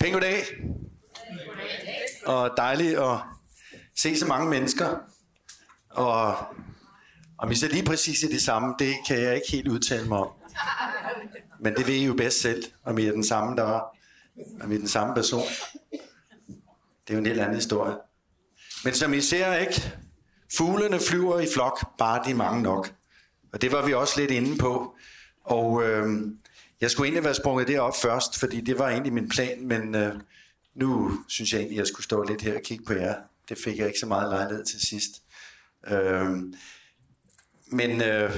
Pæn goddag. Og dejligt at se så mange mennesker. Og om I så lige præcis er det samme, det kan jeg ikke helt udtale mig om. Men det ved I jo bedst selv, om I er den samme, der er. Om I er den samme person. Det er jo en helt anden historie. Men som I ser, ikke? Fuglene flyver i flok, bare de mange nok. Og det var vi også lidt inde på. Og øh, jeg skulle egentlig være sprunget det op først, fordi det var egentlig min plan, men øh, nu synes jeg egentlig, at jeg skulle stå lidt her og kigge på jer. Det fik jeg ikke så meget lejlighed til sidst. Øh, men øh,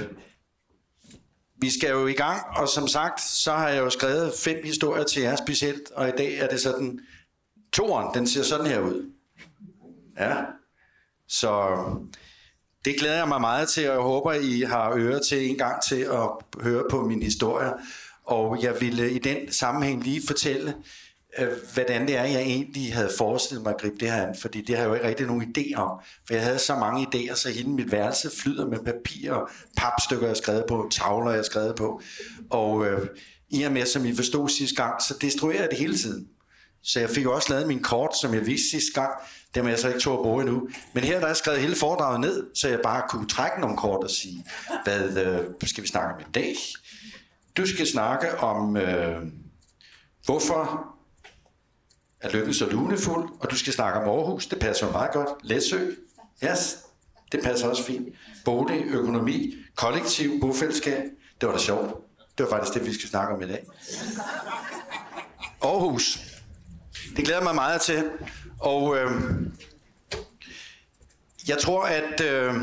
vi skal jo i gang, og som sagt, så har jeg jo skrevet fem historier til jer specielt, og i dag er det sådan, toren, den ser sådan her ud. Ja, så det glæder jeg mig meget til, og jeg håber, I har øre til en gang til at høre på min historie. Og jeg ville i den sammenhæng lige fortælle, øh, hvordan det er, jeg egentlig havde forestillet mig at gribe det her an, fordi det har jeg jo ikke rigtig nogen idé om. For jeg havde så mange idéer, så hele mit værelse flyder med papir og papstykker, jeg skrevet på, tavler, jeg skrevet på. Og øh, i og med, som I forstod sidste gang, så destruerer jeg det hele tiden. Så jeg fik også lavet min kort, som jeg viste sidste gang. Dem må jeg så ikke tog at bruge endnu. Men her der er jeg skrevet hele foredraget ned, så jeg bare kunne trække nogle kort og sige, hvad øh, skal vi snakke om i dag? Du skal snakke om, øh, hvorfor er lykken så lunefuld, og du skal snakke om Aarhus, det passer jo meget godt. Læsø, yes, det passer også fint. Bolig, økonomi, kollektiv, bofællesskab, det var da sjovt. Det var faktisk det, vi skal snakke om i dag. Aarhus. Det glæder mig meget til. Og øh, jeg tror, at, øh,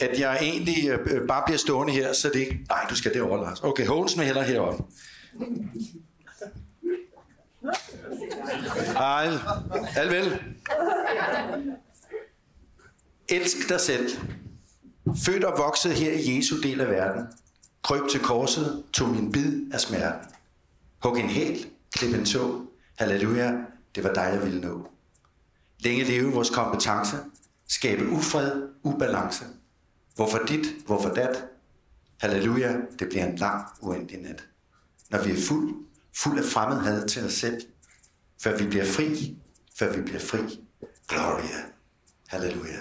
at jeg egentlig øh, øh, bare bliver stående her, så det ikke... Nej, du skal derovre, Lars. Okay, Hånsen med heller heroppe. Ej, alvel. Elsk dig selv. Født og vokset her i Jesu del af verden. Krøb til korset, tog min bid af smerten. Hug en hæl, klip en tog. Halleluja, det var dig, jeg ville nå. Længe leve vores kompetence. Skabe ufred, ubalance. Hvorfor dit, hvorfor dat? Halleluja, det bliver en lang, uendelig nat. Når vi er fuld, fuld af fremmedhed til os selv, før vi bliver fri, før vi bliver fri. Gloria. Halleluja.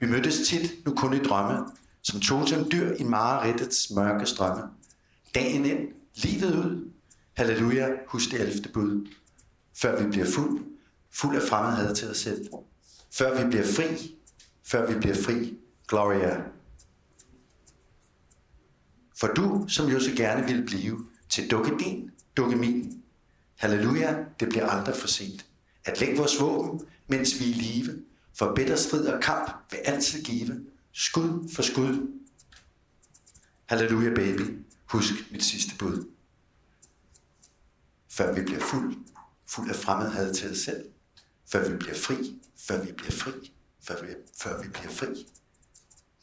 Vi mødtes tit, nu kun i drømme, som totem dyr i mareridtets mørke strømme. Dagen ind, livet ud. Halleluja, husk det 11. bud. Før vi bliver fuld, fuld af fremmedhed til os selv. Før vi bliver fri, før vi bliver fri. Gloria. For du, som jo så gerne vil blive til dukke din, dukke min. Halleluja, det bliver aldrig for sent. At lægge vores våben, mens vi er i live, for bedre strid og kamp vil altid give. Skud for skud. Halleluja, baby. Husk mit sidste bud. Før vi bliver fuld, fuld af fremmedhed til os selv. Før vi bliver fri, før vi bliver fri, før vi, før vi bliver fri.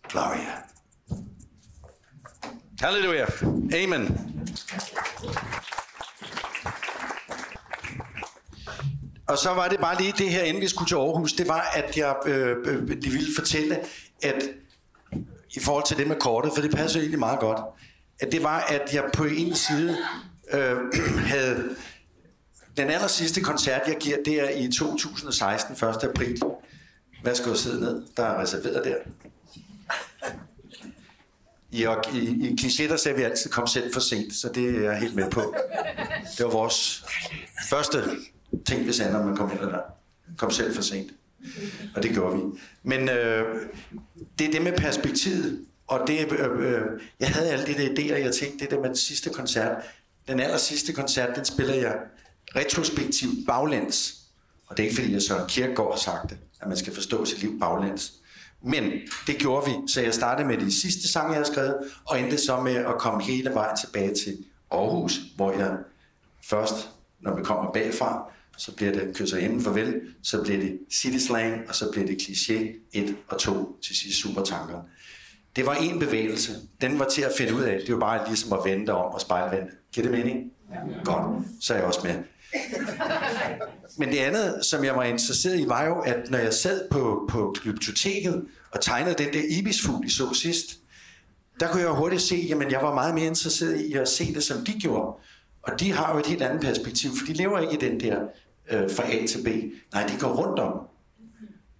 Gloria. Halleluja. Amen. Og så var det bare lige det her, inden vi skulle til Aarhus, det var, at jeg øh, øh, de ville fortælle, at i forhold til det med kortet, for det passer egentlig meget godt, at det var, at jeg på en side øh, havde den aller sidste koncert, jeg giver, det er i 2016, 1. april. Hvad skal jeg sidde ned? Der er reserveret der. I, i, i kliché, der sagde vi altid, kom selv for sent, så det er jeg helt med på. Det var vores første ting, vi sagde, når man kom ind der. Kom selv for sent. Og det gjorde vi. Men øh, det er det med perspektivet. Og det, øh, øh, jeg havde alle de der idéer, jeg tænkte, det der med den sidste koncert. Den aller sidste koncert, den spiller jeg retrospektivt baglæns. Og det er ikke fordi, jeg Søren Kierkegaard har sagt det, at man skal forstå sit liv baglæns. Men det gjorde vi, så jeg startede med de sidste sange, jeg havde skrevet, og endte så med at komme hele vejen tilbage til Aarhus, hvor jeg først, når vi kommer bagfra, så bliver det kysser inden farvel, så bliver det city slang, og så bliver det kliché 1 og 2 til sidst supertankeren. Det var en bevægelse. Den var til at finde ud af. Det var bare ligesom at vente om og spejlvende. Giver det mening? Ja. Godt, så er jeg også med. Men det andet, som jeg var interesseret i, var jo, at når jeg sad på, på biblioteket og tegnede den der ibisfugl, I så sidst, der kunne jeg hurtigt se, at jeg var meget mere interesseret i at se det, som de gjorde. Og de har jo et helt andet perspektiv, for de lever ikke i den der øh, fra A til B. Nej, de går rundt om.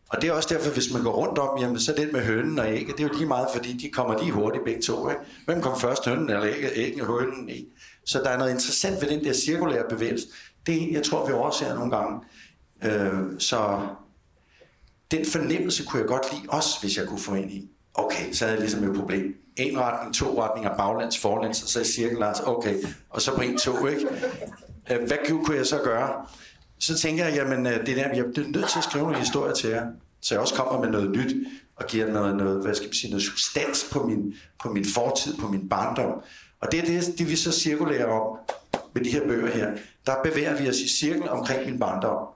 Og det er også derfor, hvis man går rundt om, jamen så det med hønen og ægget, det er jo lige meget, fordi de kommer lige hurtigt begge to. Ikke? Hvem kom først, hønen eller ægget, ægget hønen? Ikke? Så der er noget interessant ved den der cirkulære bevægelse. Det jeg tror, vi overser nogle gange. Øh, så den fornemmelse kunne jeg godt lide, også hvis jeg kunne få ind i. Okay, så havde jeg ligesom et problem. En retning, to retninger, baglands, forlands, og så i cirkel, altså okay, og så på en, to, ikke? Øh, hvad kunne jeg så gøre? Så tænker jeg, jamen øh, det der, jeg bliver nødt til at skrive en historie til jer, så jeg også kommer med noget nyt, og giver noget, noget hvad skal man sige, noget substans på min, på min fortid, på min barndom. Og det er det, det vi så cirkulerer om med de her bøger her. Der bevæger vi os i cirkel omkring min barndom.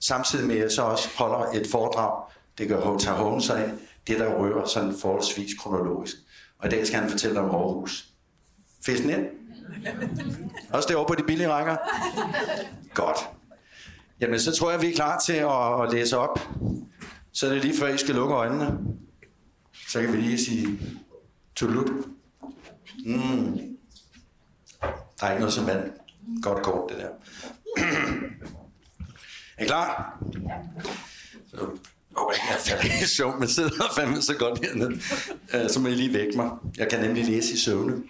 Samtidig med, at jeg så også holder et foredrag, det gør H.T. Holmes sig af, det der rører sådan forholdsvis kronologisk. Og i dag skal han fortælle om Aarhus. Fisk ind? Også derovre på de billige rækker? Godt. Jamen, så tror jeg, vi er klar til at, at læse op. Så er det lige før, I skal lukke øjnene. Så kan vi lige sige tulut. Mm. Der er ikke noget som vand. Godt kort, det der. er I klar? Så håber ikke, jeg falder i søvn, men sidder fandme så godt hernede. Uh, så må I lige vække mig. Jeg kan nemlig læse i søvne.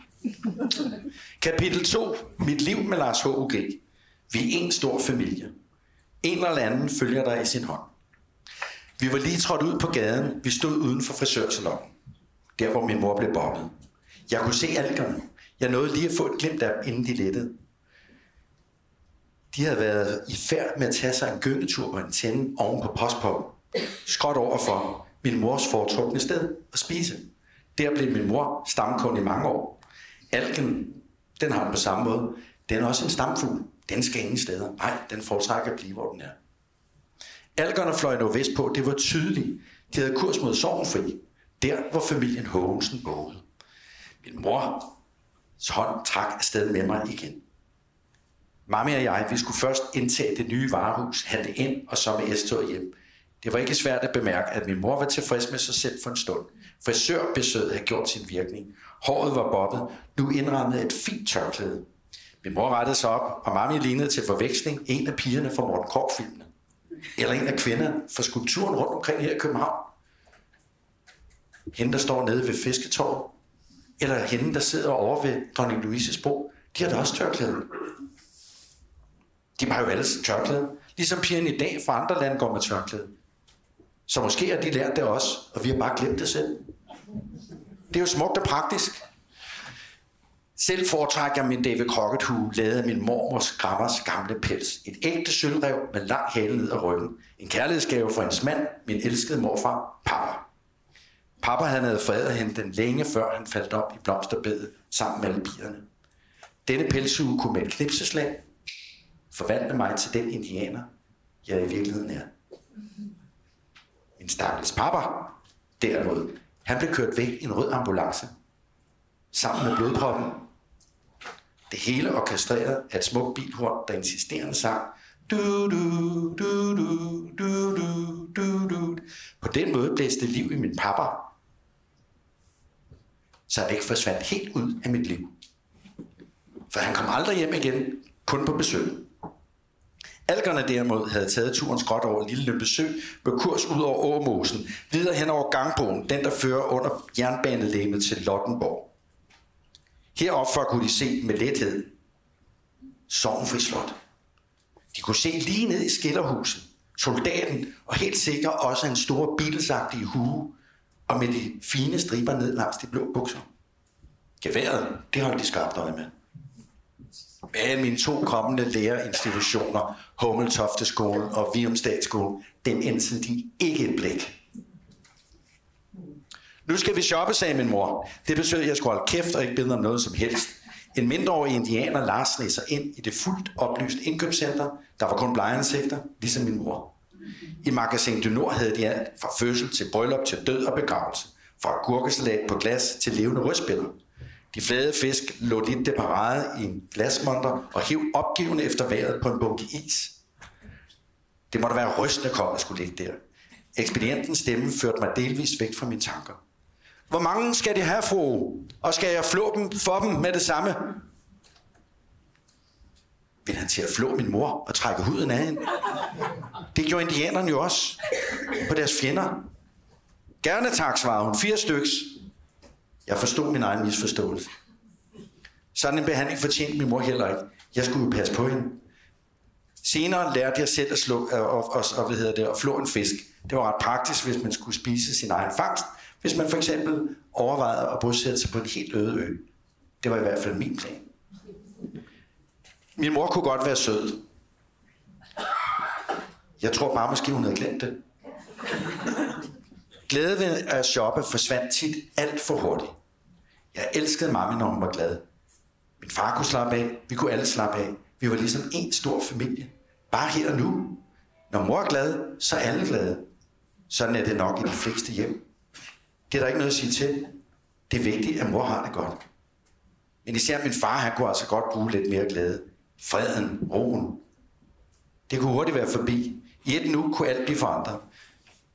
Kapitel 2. Mit liv med Lars H.U.G. Vi er en stor familie. En eller anden følger dig i sin hånd. Vi var lige trådt ud på gaden. Vi stod uden for frisørsalongen. Der, hvor min mor blev bobbet. Jeg kunne se algerne. Jeg nåede lige at få et glimt af dem, inden de lettede. De havde været i færd med at tage sig en gyngetur på en tænde oven på postpoppen, Skråt over for min mors foretrukne sted at spise. Der blev min mor stamkunde i mange år. Alken, den har den på samme måde. Den er også en stamfugl. Den skal ingen steder. Nej, den foretrækker at blive, hvor den er. Algerne fløj nordvest på. Det var tydeligt. De havde kurs mod Sorgenfri. Der, hvor familien Hågensen boede. Min mor hånd trak afsted med mig igen. Mami og jeg, vi skulle først indtage det nye varehus, handle ind og så med s hjem. Det var ikke svært at bemærke, at min mor var tilfreds med sig selv for en stund. Frisørbesøget havde gjort sin virkning. Håret var bobbet, nu indrammet et fint tørklæde. Min mor rettede sig op, og mami lignede til forveksling en af pigerne fra Morten Kork-filmene. Eller en af kvinderne fra skulpturen rundt omkring her i København. Hende, der står nede ved fisketåret. Eller hende, der sidder over ved dronning Louises bro. De har da også tørklæde. De har jo alle tørklæde. Ligesom pigerne i dag fra andre lande går med tørklæde. Så måske har de lært det også, og vi har bare glemt det selv. Det er jo smukt og praktisk. Selv foretrækker jeg min David Crockett hue, lavet af min mormors grammers gamle pels. Et ægte sølvrev med lang hale ned ad ryggen. En kærlighedsgave fra hendes mand, min elskede morfar, Papa. Papa han havde fredet hende den længe før han faldt op i blomsterbedet sammen med albierne. Denne pelshue kunne med et knipseslag forvandle mig til den indianer, jeg i virkeligheden er. Min stakkels pappa, derimod, han blev kørt væk i en rød ambulance, sammen med blodproppen. Det hele orkestreret af et smukt bilhorn, der insisterende sang, du, du, du, du, du, du, du, du. På den måde blæste liv i min pappa, så jeg ikke forsvandt helt ud af mit liv. For han kom aldrig hjem igen, kun på besøg. Algerne derimod havde taget turen skråt over Lille Besøg med kurs ud over Åmosen, videre hen over gangbogen, den der fører under jernbanelæmet til Lottenborg. Heroppe kunne de se med lethed Sovnfri Slot. De kunne se lige ned i skillerhuset, soldaten og helt sikkert også en stor bilsagtig hue, og med de fine striber ned langs de blå bukser. Geværet, det holdt de skarpt øje med. Men mine to kommende lærerinstitutioner, Hummeltofteskolen og Virum Statsskole, den indsede de ikke et blik. Nu skal vi shoppe, sagde min mor. Det betød, at jeg skulle holde kæft og ikke bede om noget som helst. En mindreårig indianer Lars sneg sig ind i det fuldt oplyst indkøbscenter. Der var kun blegeansigter, ligesom min mor. I Magasin du Nord havde de alt fra fødsel til bryllup til død og begravelse. Fra gurkesalat på glas til levende rødspiller. De flade fisk lå lidt det parade i en glasmonter og hæv opgivende efter vejret på en bunke is. Det måtte være rystende kold at skulle ligge der. Ekspedientens stemme førte mig delvis væk fra mine tanker. Hvor mange skal de have, fru? Og skal jeg flå dem for dem med det samme? Vil han til at flå min mor og trække huden af hende? Det gjorde indianerne jo også på deres fjender. Gerne tak, svarede hun. Fire styks. Jeg forstod min egen misforståelse. Sådan en behandling fortjente min mor heller ikke. Jeg skulle jo passe på hende. Senere lærte jeg selv at, slå, øh, og, og, og, hvad hedder det, at flå en fisk. Det var ret praktisk, hvis man skulle spise sin egen fangst. Hvis man for eksempel overvejede at bosætte sig på en helt øde ø. Det var i hvert fald min plan. Min mor kunne godt være sød. Jeg tror bare, måske hun havde glemt det. Glæde ved at shoppe forsvandt tit alt for hurtigt. Jeg elskede mamma, når hun var glad. Min far kunne slappe af. Vi kunne alle slappe af. Vi var ligesom en stor familie. Bare her og nu. Når mor er glad, så er alle glade. Sådan er det nok i de fleste hjem. Det er der ikke noget at sige til. Det er vigtigt, at mor har det godt. Men især min far, han kunne altså godt bruge lidt mere glæde. Freden, roen. Det kunne hurtigt være forbi. I et nu kunne alt blive forandret.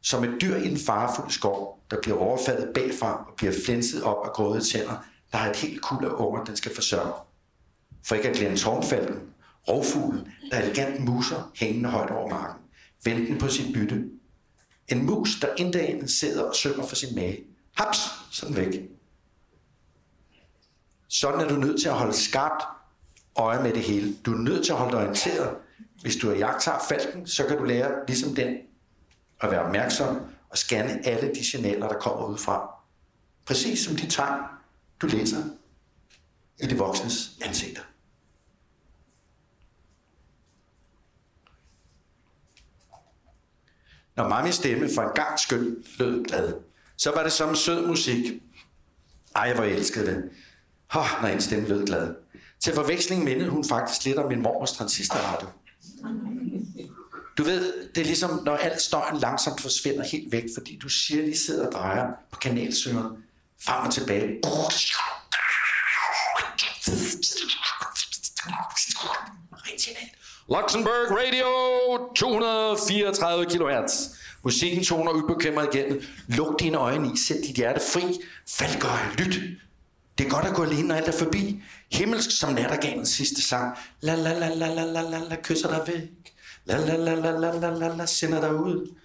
Som et dyr i en farefuld skov, der bliver overfaldet bagfra og bliver flænset op af gråde tænder, der har et helt kul af unger, den skal forsørge. For ikke at glemme tårnfalken, rovfuglen, der elegant muser hængende højt over marken, venten på sit bytte. En mus, der inddagen sidder og synger for sin mage. Haps, sådan væk. Sådan er du nødt til at holde skarpt øje med det hele. Du er nødt til at holde dig orienteret. Hvis du er jagttager falken, så kan du lære, ligesom den, at være opmærksom og scanne alle de signaler, der kommer udefra. Præcis som de tegn, du læser i de voksnes ansigter. Når mammis stemme for en gang skyld lød glad, så var det som sød musik. Ej, hvor jeg elskede det. Oh, når en stemme lød glad. Til forveksling mindede hun faktisk lidt om min mormors transistorradio. Du ved, det er ligesom, når alt støjen langsomt forsvinder helt væk, fordi du siger, lige sidder og drejer på kanalsøgeren frem og tilbage. Luxembourg Radio 234 kHz. Musikken toner ubekymret igen. Luk dine øjne i, sæt dit hjerte fri. Faldgøj, lyt. Det er godt at gå alene, når alt er forbi. Himmelsk som nattergangens sidste sang. La la la la la la la la kysser dig væk. La la la la la la la la sender dig ud.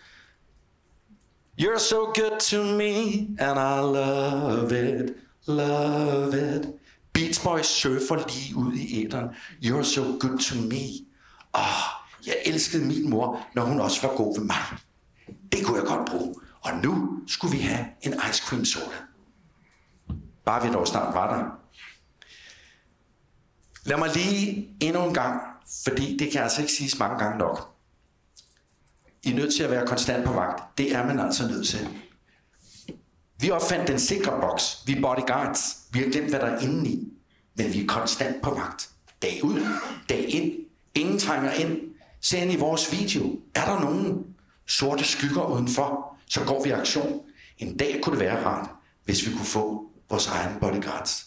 You're so good to me, and I love it, love it. Beach Boys surfer lige ud i æderen. You're so good to me. Åh, oh, jeg elskede min mor, når hun også var god ved mig. Det kunne jeg godt bruge. Og nu skulle vi have en ice cream soda. Bare vi dog snart var der. Lad mig lige endnu en gang, fordi det kan altså ikke siges mange gange nok. I er nødt til at være konstant på vagt. Det er man altså nødt til. Vi opfandt den sikre boks. Vi er bodyguards. Vi har glemt, hvad der er inde i. Men vi er konstant på vagt. Dag ud, dag ind. Ingen trænger ind. Se ind i vores video. Er der nogen sorte skygger udenfor, så går vi i aktion. En dag kunne det være rart, hvis vi kunne få vores egen bodyguards.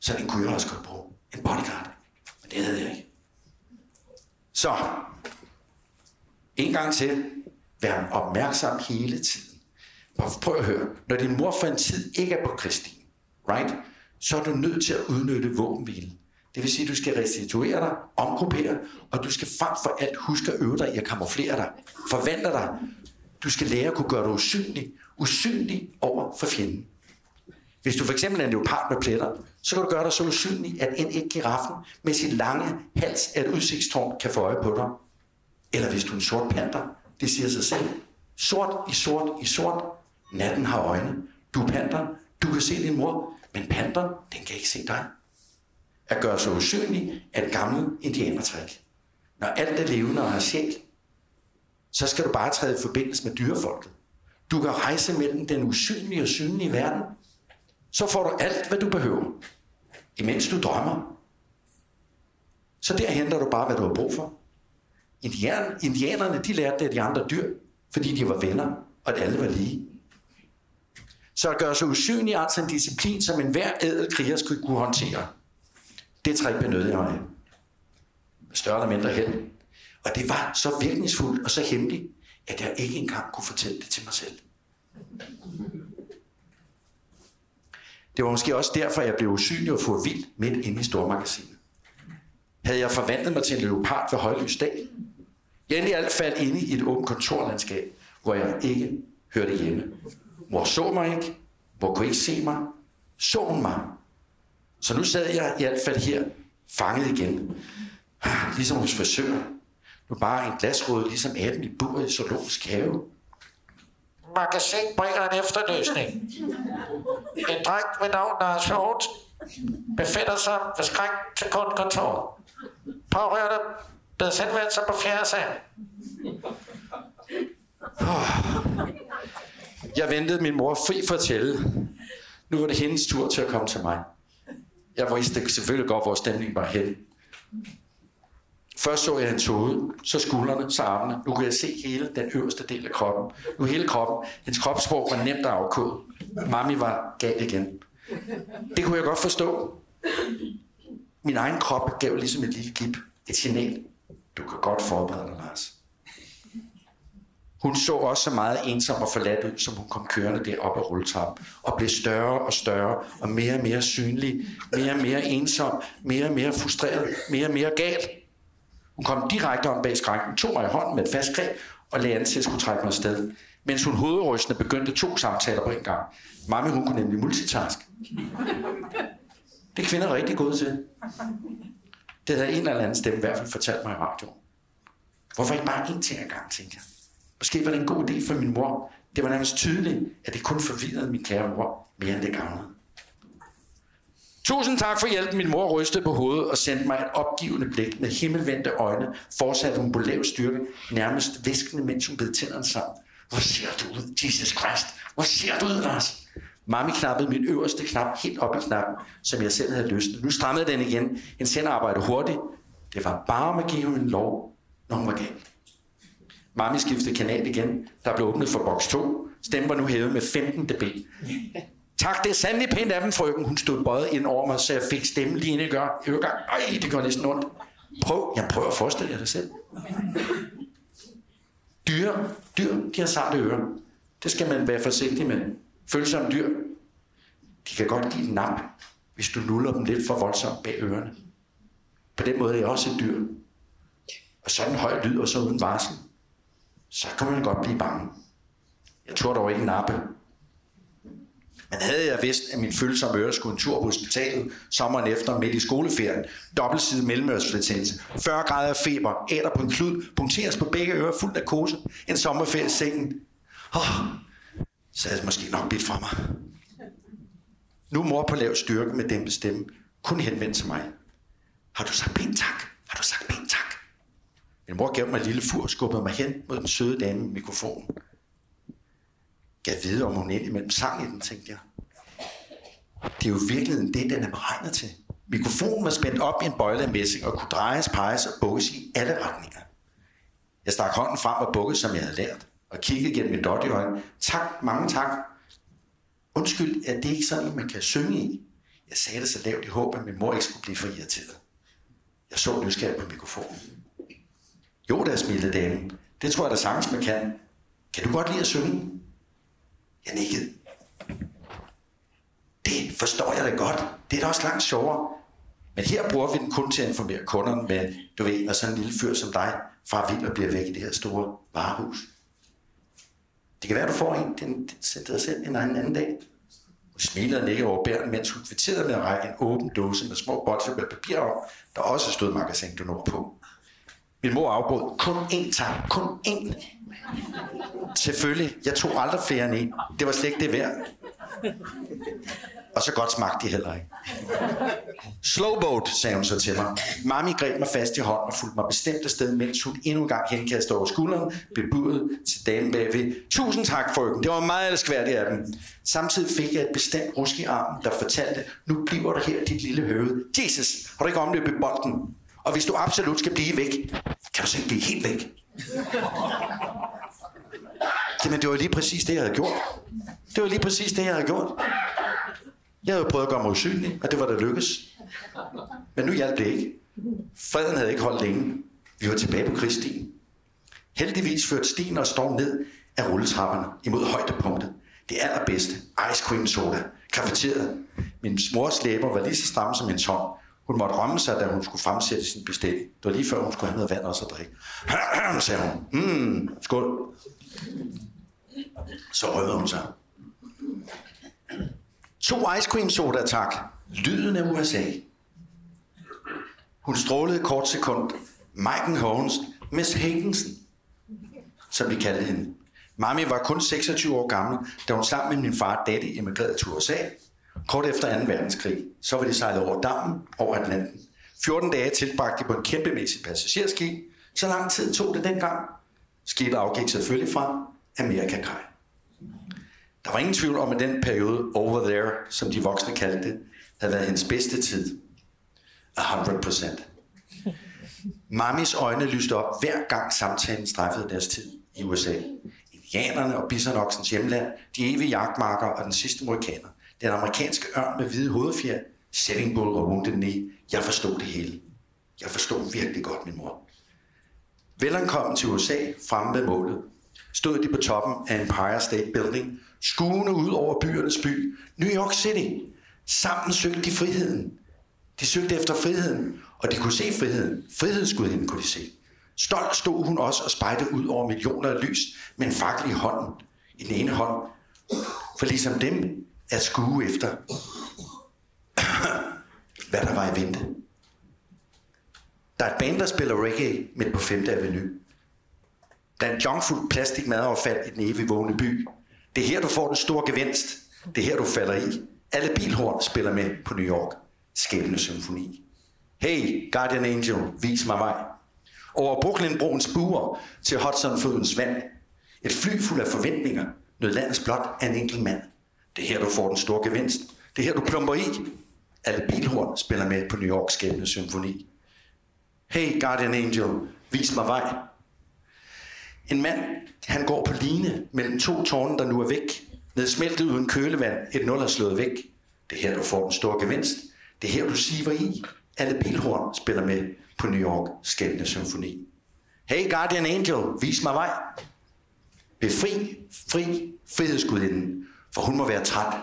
Så den kunne jeg også godt bruge. En bodyguard. Men det havde jeg ikke. Så, en gang til. Vær opmærksom hele tiden. Prøv at høre. Når din mor for en tid ikke er på Kristin, right? så er du nødt til at udnytte våbenhvilen. Det vil sige, at du skal restituere dig, omgruppere, og du skal frem for alt huske at øve dig i at kamuflere dig. Forvandle dig. Du skal lære at kunne gøre dig usynlig. Usynlig over for fjenden. Hvis du for eksempel er en leopard med pletter, så kan du gøre dig så usynlig, at en ikke giraffen med sin lange hals af et udsigtstårn kan få øje på dig. Eller hvis du er en sort panter, det siger sig selv. Sort i sort i sort. Natten har øjne. Du er panter. Du kan se din mor. Men panteren, den kan ikke se dig. At gøre sig usynlig er et gammelt indianertræk. Når alt er levende og har sjæl, så skal du bare træde i forbindelse med dyrefolket. Du kan rejse mellem den usynlige og synlige verden. Så får du alt, hvad du behøver, imens du drømmer. Så der henter du bare, hvad du har brug for. Indian, indianerne, de lærte det af de andre dyr, fordi de var venner, og at alle var lige. Så at gøre sig usynlig er altså en disciplin, som enhver ædel kriger skulle kunne håndtere. Det træk benyttede jeg mig Større eller mindre held. Og det var så virkningsfuldt og så hemmeligt, at jeg ikke engang kunne fortælle det til mig selv. Det var måske også derfor, jeg blev usynlig og for vild midt inde i stormagasinet. havde jeg forvandlet mig til en leopard ved højlys dag. Jeg endelig alt faldt inde i et åbent kontorlandskab, hvor jeg ikke hørte hjemme. Mor så mig ikke. Mor kunne ikke se mig. Så hun mig. Så nu sad jeg i hvert fald her, fanget igen. Ah, ligesom hos frisøren. Nu bare en glasrude, ligesom aben i buret i zoologisk have. Magasin bringer en efterløsning. En dreng ved navn Lars Hjort befinder sig ved skræk til kundkontoret. Pårørende bedes henvende sig på fjerde sal. Jeg ventede min mor fri for at tælle. Nu var det hendes tur til at komme til mig. Jeg vidste selvfølgelig godt, hvor stemningen var hen. Først så jeg hendes hoved, så skuldrene, så armene. Nu kunne jeg se hele den øverste del af kroppen. Nu hele kroppen. Hendes kropssprog var nemt at afkode. Mami var gal igen. Det kunne jeg godt forstå. Min egen krop gav ligesom et lille gip. Et signal. Du kan godt forberede dig, Lars. Hun så også så meget ensom og forladt ud, som hun kom kørende derop ad rulletrappen, og blev større og større, og mere og mere synlig, mere og mere ensom, mere og mere frustreret, mere og mere gal. Hun kom direkte om bag skranken, tog mig i hånden med et fast greb, og lagde an til at skulle trække mig afsted. Mens hun hovedrystende begyndte to samtaler på en gang. Mami, hun kunne nemlig multitask. Det er kvinder rigtig gode til. Det havde en eller anden stemme i hvert fald fortalt mig i radioen. Hvorfor ikke bare én ting ad gang, tænkte jeg. Måske var det en god idé for min mor. Det var nærmest tydeligt, at det kun forvirrede min kære mor mere end det gavnede. Tusind tak for hjælpen. Min mor rystede på hovedet og sendte mig et opgivende blik med himmelvendte øjne. Fortsatte hun på lav styrke, nærmest viskende, mens hun bed tænderne sammen. Hvor ser du ud, Jesus Christ? Hvor ser du ud, Lars? Mami knappede min øverste knap helt op i knappen, som jeg selv havde lyst Nu strammede den igen. Hendes hænder arbejdede hurtigt. Det var bare om at give hende en lov, når hun var gal. Mami skiftede kanal igen. Der blev åbnet for boks 2. Stemmen var nu hævet med 15 dB. Tak, det er sandelig pænt af dem, frøken. Hun stod bøjet ind over mig, så jeg fik stemmen lige ind i gør. Øregang. Ej, det gør næsten ondt. Prøv, jeg prøver at forestille jer det selv. Dyr, dyr, de har sarte ører. Det skal man være forsigtig med. Følsomme dyr, de kan godt give et nap, hvis du nuller dem lidt for voldsomt bag ørerne. På den måde er jeg også et dyr. Og sådan en høj lyd og så uden varsel, så kan man godt blive bange. Jeg tror dog ikke nappe. Men havde jeg vidst, at min følsomme øre skulle en tur på hospitalet sommeren efter midt i skoleferien, dobbeltside mellemørsbetændelse, 40 grader af feber, æder på en klud, punkteres på begge ører fuld af kose, en sommerferie i sengen. Oh, så havde det måske nok blivet fra mig. Nu mor på lav styrke med dæmpet stemme, kun henvendt til mig. Har du sagt pænt tak? Har du sagt pænt tak? Min mor gav mig en lille fur og skubbede mig hen mod den søde dame med mikrofonen. Jeg ved, om hun indimellem sang i den, tænkte jeg. Det er jo virkelig det, den er beregnet til. Mikrofonen var spændt op i en bøjle af messing og kunne drejes, peges og bukkes i alle retninger. Jeg stak hånden frem og bukkede, som jeg havde lært, og kiggede gennem min dot i øjnene. Tak, mange tak. Undskyld, er det ikke sådan, man kan synge i? Jeg sagde det så lavt i håb, at min mor ikke skulle blive for irriteret. Jeg så nysgerrig på mikrofonen. Jo, der smilte damen. Det tror jeg da sagtens, man kan. Kan du godt lide at synge? Jeg nikkede. Det forstår jeg da godt. Det er da også langt sjovere. Men her bruger vi den kun til at informere kunderne med, du ved, når sådan en lille fyr som dig fra vild og bliver væk i det her store varehus. Det kan være, du får en, den sætter dig selv en anden, anden dag. Hun smilede og over bæren, mens hun kvitterede med at række en åben dåse med små bolcher med papir om, der også stod magasin du på. Min mor afbrød. Kun én tak. Kun én. Selvfølgelig. Jeg tog aldrig flere end en. Det var slet ikke det værd. Og så godt smagte de heller ikke. Slowboat, sagde hun så til mig. Mami greb mig fast i hånden og fulgte mig bestemt afsted, mens hun endnu en gang henkastede over skulderen, bebudet til damen bagved. Tusind tak, frøken. Det var meget elskværdigt af dem. Samtidig fik jeg et bestemt rusk i armen, der fortalte, nu bliver der her dit lille høved. Jesus, har du ikke omløbet bolden? Og hvis du absolut skal blive væk, kan du så ikke blive helt væk. Jamen, det var lige præcis det, jeg havde gjort. Det var lige præcis det, jeg havde gjort. Jeg havde prøvet at gøre mig usynlig, og det var da lykkes. Men nu hjalp det ikke. Freden havde ikke holdt længe. Vi var tilbage på krigsstien. Heldigvis førte stien og storm ned af rulletrapperne imod højdepunktet. Det allerbedste. Ice cream soda. Kafeteriet. Min mors læber var lige så stramme som hendes hånd. Hun måtte rømme sig, da hun skulle fremsætte sin bestilling. Det var lige før, hun skulle have noget vand også at drikke. sagde hun. Mm, skål. Så rømmede hun sig. To ice cream soda, tak. Lyden af USA. Hun strålede et kort sekund. Maiken Holmes, Miss Higginson, som vi kaldte hende. Mami var kun 26 år gammel, da hun sammen med min far og daddy emigrerede til USA. Kort efter 2. verdenskrig, så var de sejlet over dammen over Atlanten. 14 dage tilbragte de på en kæmpemæssig passagerskib. Så lang tid tog det dengang. Skibet afgik selvfølgelig fra Amerikakaj. Der var ingen tvivl om, at den periode over there, som de voksne kaldte det, havde været hendes bedste tid. 100%. Mamis øjne lyste op hver gang samtalen straffede deres tid i USA. Indianerne og bisonoksens hjemland, de evige jagtmarker og den sidste morikaner. Den amerikanske ørn med hvide hovedfjer, Setting Bull og Wounded Knee. Jeg forstod det hele. Jeg forstod virkelig godt min mor. Velankommen til USA, fremme ved målet, stod de på toppen af Empire State Building, skuende ud over byernes by, New York City. Sammen søgte de friheden. De søgte efter friheden, og de kunne se friheden. Frihedsgudinden kunne de se. Stolt stod hun også og spejte ud over millioner af lys med en fakkel i hånden. I den ene hånd. For ligesom dem at skue efter, hvad der var i vente. Der er et band, der spiller reggae midt på 5. Avenue. Der er en junkfuld plastikmadaffald i den evige vågne by. Det er her, du får den store gevinst. Det er her, du falder i. Alle bilhorn spiller med på New York. Skæbne symfoni. Hey, Guardian Angel, vis mig vej. Over Brooklyn-broens buer til Hudson-flodens vand. Et fly fuld af forventninger nød landets blot af en enkelt mand. Det er her, du får den store gevinst. Det er her, du plumper i. Alle bilhorn spiller med på New Yorks skæbne symfoni. Hey, Guardian Angel, vis mig vej. En mand, han går på line mellem to tårne, der nu er væk. Nedsmeltet uden kølevand, et nul er slået væk. Det er her, du får den store gevinst. Det er her, du siver i. Alle bilhorn spiller med på New York skæbne symfoni. Hey Guardian Angel, vis mig vej. Befri, fri, frihedsgudinden, for hun må være træt.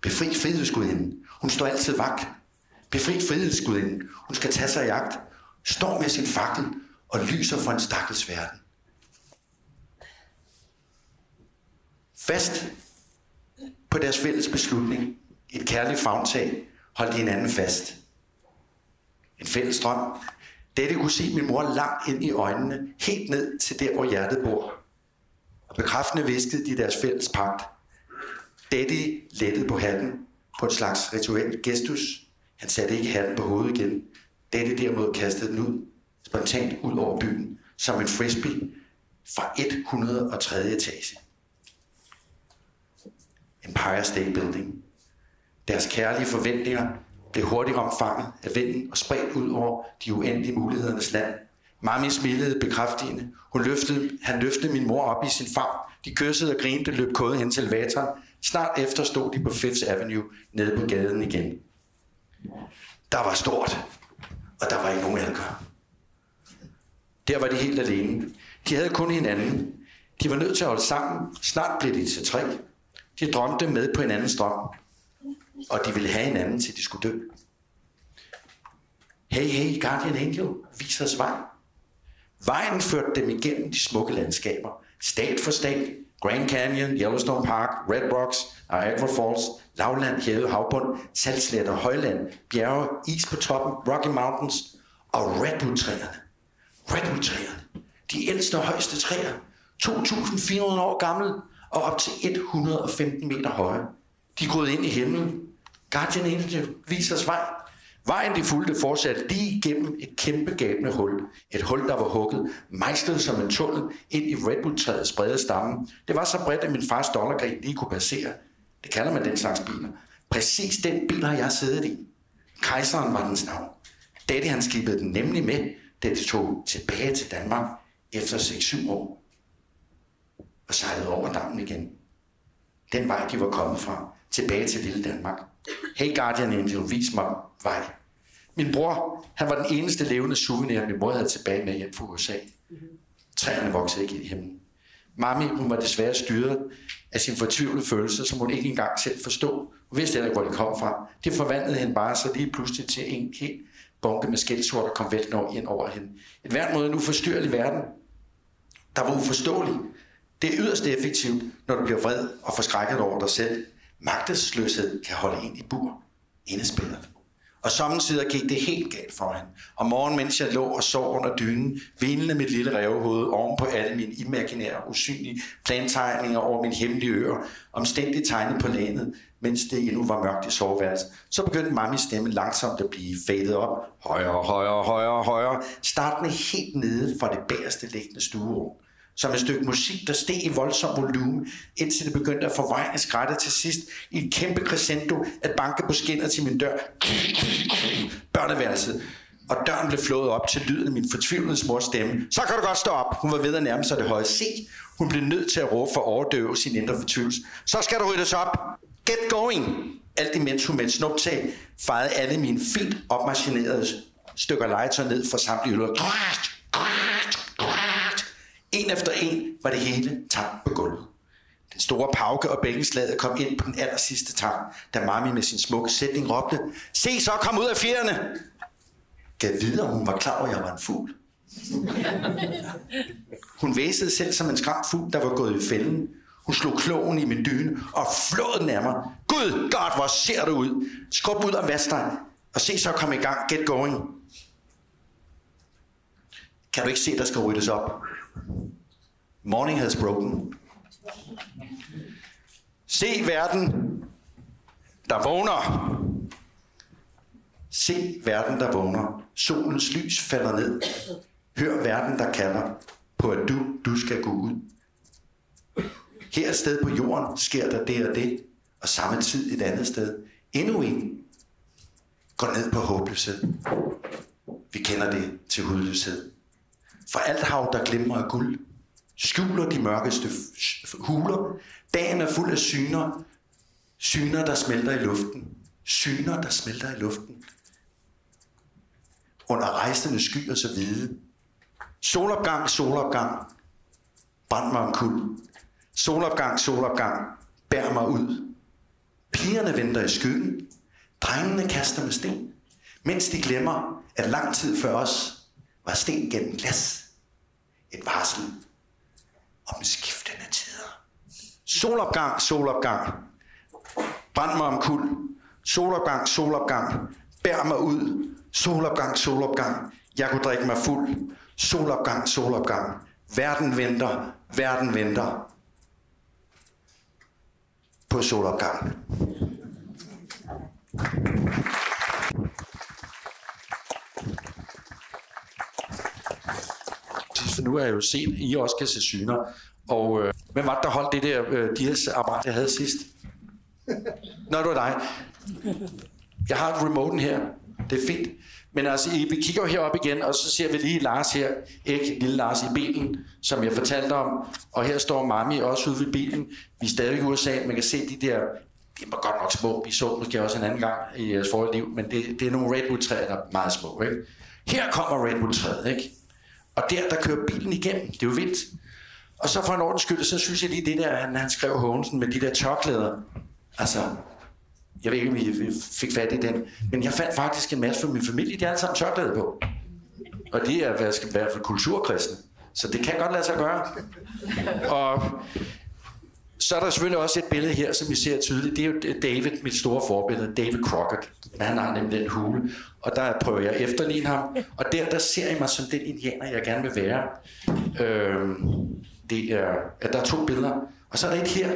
Befri frihedsgudinden, hun står altid vagt. Befri frihedsgudinden, hun skal tage sig i jagt. Står med sin fakkel og lyser for en stakkels verden. Fast på deres fælles beslutning, et kærligt fagntag, holdt de hinanden fast. En fælles drøm. Dette kunne se min mor langt ind i øjnene, helt ned til der, hvor hjertet bor. Og bekræftende viskede de deres fælles pagt. Daddy lettede på hatten på en slags rituel gestus. Han satte ikke hatten på hovedet igen. Dette derimod kastede den ud, spontant ud over byen, som en frisbee fra 103. etage. Empire State Building. Deres kærlige forventninger blev hurtigt omfanget af vinden og spredt ud over de uendelige mulighedernes land. Mami smilede bekræftigende. Hun løftede, han løftede min mor op i sin favn. De kyssede og grinte, løb kode hen til elevatoren. Snart efter stod de på Fifth Avenue nede på gaden igen. Der var stort, og der var ikke nogen alkohol. Der var de helt alene. De havde kun hinanden. De var nødt til at holde sammen. Snart blev de til tre. De drømte med på hinandens drøm. Og de ville have hinanden, til de skulle dø. Hey, hey, Guardian Angel, vis os vej. Vejen førte dem igennem de smukke landskaber. Stat for stat. Grand Canyon, Yellowstone Park, Red Rocks, Niagara Falls, lavland, hævet havbund, saltsletter, højland, bjerge, is på toppen, Rocky Mountains og Redwood-træerne. Redwood-træerne. De ældste og højeste træer. 2.400 år gamle og op til 115 meter høje. De groede ind i himlen. Guardian Angel viser os vej. Vejen de fulgte fortsatte lige igennem et kæmpe gabende hul. Et hul, der var hugget, mejslet som en tunnel ind i redwood-træets brede stamme. Det var så bredt, at min fars dollargren lige kunne passere. Det kalder man den slags biler. Præcis den bil har jeg siddet i. Kejseren var dens navn. Daddy han skibede den nemlig med, da det tog tilbage til Danmark efter 6-7 år og sejlede over dammen igen. Den vej, de var kommet fra, tilbage til lille Danmark. Hey Guardian Angel, vis mig vej. Min bror, han var den eneste levende souvenir, min mor havde tilbage med hjem fra USA. Træerne voksede ikke i himlen. Mami, hun var desværre styret af sin fortvivlede følelse, som hun ikke engang selv forstod. Hun vidste heller ikke, hvor det kom fra. Det forvandlede hende bare så lige pludselig til en helt bunke med skældsord, der kom væltende ind over hende. Et værn nu en uforstyrrelig verden, der var uforståelig. Det er yderst effektivt, når du bliver vred og forskrækket over dig selv. Magtesløshed kan holde en i bur, indespillet. Og samtidig gik det helt galt for hende. Om morgenen, mens jeg lå og sov under dynen, vindende mit lille rævehoved oven på alle mine imaginære, usynlige plantegninger over mine hemmelige øer, omstændigt tegnet på landet, mens det endnu var mørkt i soveværelset, så begyndte mammis stemme langsomt at blive fadet op. Højere, højere, højere, højere. Startende helt nede fra det bagerste liggende stuerum som et stykke musik, der steg i voldsom volumen, indtil det begyndte at forvrænge skrættet til sidst i et kæmpe crescendo at banke på skinner til min dør. Børneværelset. Og døren blev flået op til lyden af min fortvivlede mors stemme. Så kan du godt stå op. Hun var ved at nærme sig det høje C. Hun blev nødt til at råbe for at overdøve sin indre fortvivlelse. Så skal du ryddes op. Get going. Alt imens hun med et snuptag fejede alle mine fint opmachinerede stykker legetøj ned fra samtlige hylder. En efter en var det hele tabt på gulvet. Den store pauke og bækkenslaget kom ind på den aller sidste tang, da Mami med sin smukke sætning råbte, Se så, kom ud af fjerne! Gav videre, hun var klar over, at jeg var en fugl. Hun væsede selv som en skræmt fugl, der var gået i fælden. Hun slog klogen i min dyne og flåede den af mig. Gud, godt, hvor ser du ud? Skub ud og vask dig. Og se så, kom i gang. Get going. Kan du ikke se, der skal ryddes op? Morning has broken. Se verden, der vågner. Se verden, der vågner. Solens lys falder ned. Hør verden, der kalder på, at du, du skal gå ud. Her et sted på jorden sker der det og det, og samme tid et andet sted. Endnu en. går ned på håbløshed. Vi kender det til hudløshed. For alt hav, der glimmer af guld, skjuler de mørkeste huler. Dagen er fuld af syner. Syner, der smelter i luften. Syner, der smelter i luften. Under rejsende skyer så hvide. Solopgang, solopgang. Brænd mig om kul. Solopgang, solopgang. Bær mig ud. Pigerne venter i skyggen. Drengene kaster med sten. Mens de glemmer, at lang tid før os var sten gennem glas. Et varsel om skiftende tider. Solopgang, solopgang. Brænd mig om kul. Solopgang, solopgang. Bær mig ud. Solopgang, solopgang. Jeg kunne drikke mig fuld. Solopgang, solopgang. Verden venter, verden venter. På solopgang. For nu er jeg jo set, at I også kan se syner. Og øh, hvem var det, der holdt det der øh, DIAS-apparat, jeg havde sidst? Nå, det var dig. Jeg har remoten her. Det er fint. Men altså, vi kigger jo herop igen, og så ser vi lige Lars her, ikke lille Lars i bilen, som jeg fortalte om. Og her står Mami også ude ved bilen. Vi er stadig i USA, man kan se de der, de var godt nok små. Vi så måske også en anden gang i jeres forrige liv, men det, det er nogle Redwood-træer, der er meget små. Ikke? Her kommer Redwood-træet, ikke? Og der, der kører bilen igennem. Det er jo vildt. Og så for en ordens skyld, så synes jeg lige det der, han, han skrev Hågensen med de der tørklæder. Altså, jeg ved ikke, om I fik fat i den. Men jeg fandt faktisk en masse for min familie, de har alle sammen tørklæde på. Og de er i hvert fald kulturkristne. Så det kan godt lade sig gøre. Og så er der selvfølgelig også et billede her, som vi ser tydeligt. Det er jo David, mit store forbillede, David Crockett. Han har nemlig den hule, og der prøver jeg at efterligne ham. Og der, der ser jeg mig som den indianer, jeg gerne vil være. Øh, det er, at der er to billeder. Og så er der et her.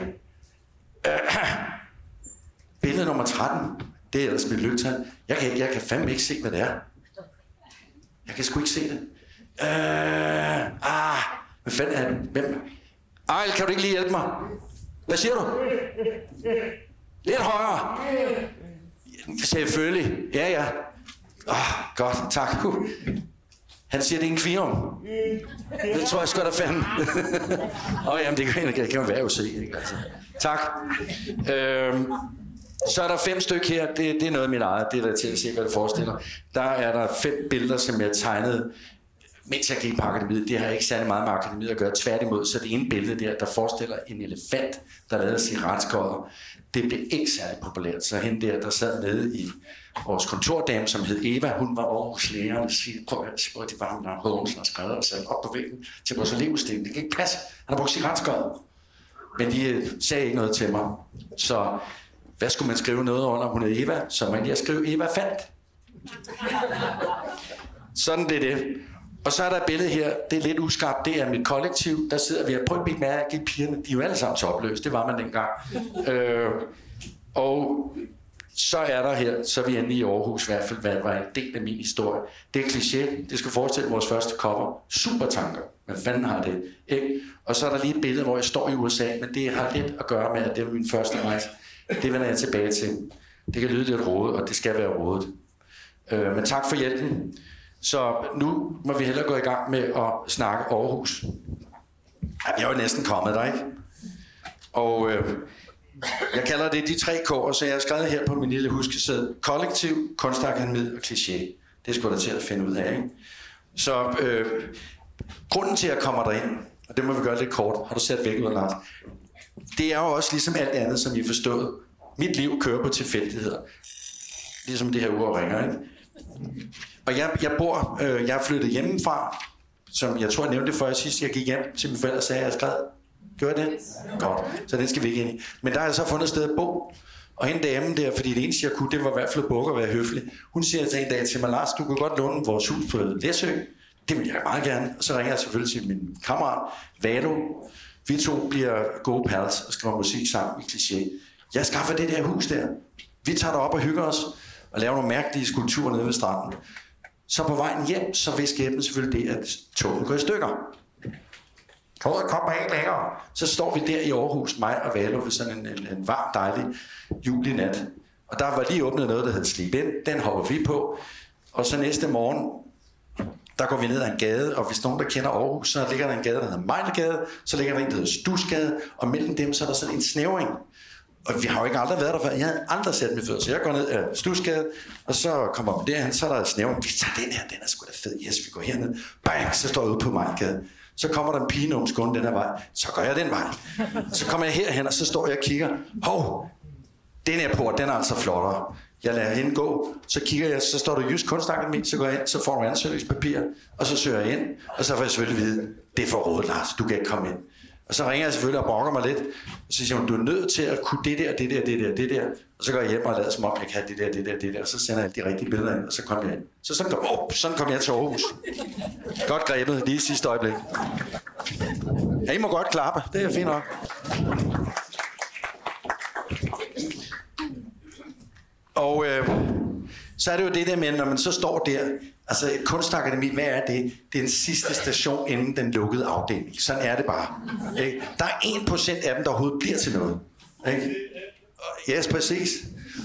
Øh, billede nummer 13. Det er ellers mit lygtal. Jeg kan, jeg kan fandme ikke se, hvad det er. Jeg kan sgu ikke se det. Øh, ah, hvad fanden er det? Hvem? Ejl, kan du ikke lige hjælpe mig? Hvad siger du? Lidt højere. Selvfølgelig. Ja, ja. Oh, godt, tak. Han siger, det er en kvirum. Det tror jeg sgu da fanden. Åh, oh, jamen, det kan, det kan være jo se, ikke? Altså. Tak. Øhm, så er der fem stykker her. Det, det er noget af mit eget. Det er der til at se, hvad det forestiller. Der er der fem billeder, som jeg tegnede tegnet, mens jeg gik på akademiet. Det har ikke særlig meget med akademiet at gøre. Tværtimod, så det ene billede der, der forestiller en elefant, der lavede cigaretskåret. Det blev ikke særlig populært. Så hende der, der sad nede i vores kontordame, som hed Eva, hun var Aarhus lærer, og siger, prøv at spørge de hun, der Hågensen har skrevet og sat op på væggen til vores elevstilling. Det kan ikke passe. Han har brugt cigaretskød. Men de øh, sagde ikke noget til mig. Så hvad skulle man skrive noget under? Hun hed Eva, så man jeg skrive Eva fandt. Sådan det er det. Og så er der et billede her, det er lidt uskarpt, det er mit kollektiv, der sidder vi og prøver at mærke at pigerne, de er jo alle sammen topløse, det var man dengang. øh, og så er der her, så er vi inde i Aarhus i hvert fald, hvad var en del af min historie. Det er kliché, det skal forestille vores første cover. Super tanker. Hvad fanden har det? Ikke? Og så er der lige et billede, hvor jeg står i USA, men det har lidt at gøre med, at det var min første rejse. Det vender jeg tilbage til. Det kan lyde lidt rådet, og det skal være rådet. Øh, men tak for hjælpen. Så nu må vi hellere gå i gang med at snakke Aarhus. Ja, vi er jo næsten kommet der, ikke? Og øh, jeg kalder det de tre K'er, så jeg har skrevet her på min lille huskeseddel. Kollektiv, kunstakademi og kliché. Det skulle der til at finde ud af, ikke? Så øh, grunden til, at jeg kommer derind, og det må vi gøre lidt kort. Har du sat væk ud, Lars? Det er jo også ligesom alt andet, som I forstod. forstået. Mit liv kører på tilfældigheder. Ligesom det her ur ringer, ikke? Og jeg, jeg bor, øh, jeg er flyttet hjemmefra, som jeg tror, jeg nævnte før sidst, jeg gik hjem til mine forældre og sagde, at jeg skrev. Gjorde det? Godt. Så den skal vi ikke ind i. Men der har jeg så fundet et sted at bo. Og hende damen der, fordi det eneste jeg kunne, det var i hvert fald at bukke og være høflig. Hun siger til en dag til mig, Lars, du kan godt låne vores hus på Læsø. Det vil jeg meget gerne. Og så ringer jeg selvfølgelig til min kammerat, Valo. Vi to bliver gode pals og skriver musik sammen i kliché. Jeg skaffer det der hus der. Vi tager op og hygger os og laver nogle mærkelige skulpturer nede ved stranden. Så på vejen hjem, så vil skæbnen selvfølgelig det, at toget går i stykker. Toget kommer ikke længere. Så står vi der i Aarhus, mig og Valo, ved sådan en, en, en varm, dejlig julinat. Og der var lige åbnet noget, der hed Sleep In. Den hopper vi på. Og så næste morgen, der går vi ned ad en gade, og hvis nogen, der kender Aarhus, så ligger der en gade, der hedder Mejlgade, så ligger der en, der hedder Stusgade, og mellem dem, så er der sådan en snævring. Og vi har jo ikke aldrig været der før. Jeg havde aldrig sat mig fødder. så jeg går ned af Stusgade, og så kommer op derhen, så er der snæver. Vi tager den her, den er sgu da fed. Yes, vi går herned. Bang, så står jeg ude på Majgade. Så kommer der en pige numskående den her vej. Så går jeg den vej. Så kommer jeg herhen, og så står jeg og kigger. Hov, den her port, den er altså flottere. Jeg lader hende gå, så kigger jeg, så står der Jysk Kunstakademi, så går jeg ind, så får du ansøgningspapir, og så søger jeg ind, og så får jeg selvfølgelig vide, det er for rådet, Lars, du kan ikke komme ind. Og så ringer jeg selvfølgelig og brokker mig lidt, og så siger hun, du er nødt til at kunne det der, det der, det der, det der. Og så går jeg hjem og lader som om, jeg kan det der, det der, det der, og så sender jeg de rigtige billeder ind, og så kommer jeg ind. Så sådan kom, oh, sådan kom jeg til Aarhus. Godt grebet lige i sidste øjeblik. Ja, I må godt klappe, det er fint nok. Og øh, så er det jo det der med, når man så står der, altså kunstakademiet, kunstakademi, hvad er det? Det er den sidste station inden den lukkede afdeling. Sådan er det bare. Ikke? Der er 1% af dem, der overhovedet bliver til noget. Ikke? Ja, yes, præcis.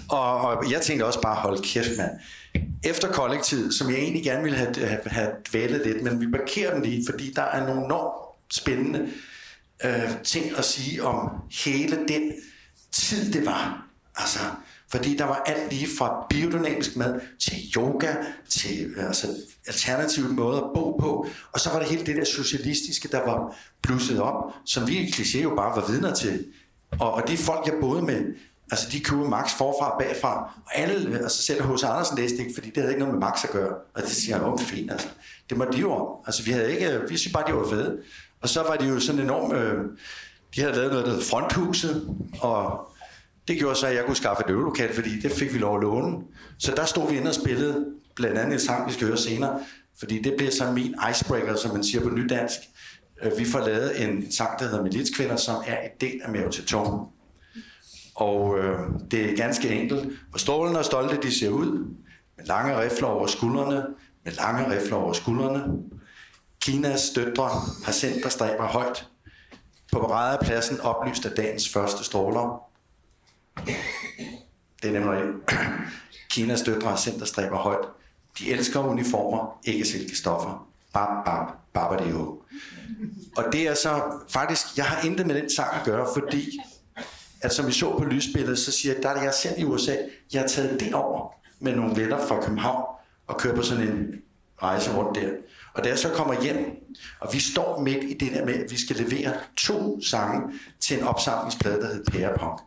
Og, og jeg tænkte også bare, hold kæft, mand. Efter kollektivet, som jeg egentlig gerne ville have, have, have dvælet lidt, men vi parkerer den lige, fordi der er nogle enormt spændende øh, ting at sige om hele den tid, det var. Altså, fordi der var alt lige fra biodynamisk mad til yoga, til øh, altså, alternative måder at bo på. Og så var det hele det der socialistiske, der var blusset op, som vi i kliché jo bare var vidner til. Og, og de folk, jeg boede med, altså de kunne Max forfra og bagfra. Og alle, øh, altså selv hos Andersen læste ikke, fordi det havde ikke noget med Max at gøre. Og det siger han, om fint, altså. Det var de jo om. Altså vi havde ikke, øh, vi synes bare, de var fede. Og så var de jo sådan enormt, øh, de havde lavet noget, der hed Fronthuset, og det gjorde så, at jeg kunne skaffe et øvelokal, fordi det fik vi lov at låne. Så der stod vi inde og spillede blandt andet en sang, vi skal høre senere, fordi det bliver så min icebreaker, som man siger på nydansk. Øh, vi får lavet en sang, der hedder Militskvinder, som er et del af Mave til Tone. Og øh, det er ganske enkelt. Hvor strålende og stolte de ser ud, med lange rifler over skuldrene, med lange rifler over skuldrene. Kinas døtre har sendt der stræber højt. På paradepladsen oplyst af dagens første stråler. Det er nemlig Kinas døtre har sendt stræber højt. De elsker uniformer, ikke silkestoffer. Bab, bab, bab det jo. Og det er så faktisk, jeg har intet med den sang at gøre, fordi at som vi så på lysbilledet, så siger jeg, der er jeg selv i USA, jeg har taget det over med nogle venner fra København og kører på sådan en rejse rundt der. Og da jeg så kommer hjem, og vi står midt i det der med, at vi skal levere to sange til en opsamlingsplade, der hedder Pærepunk.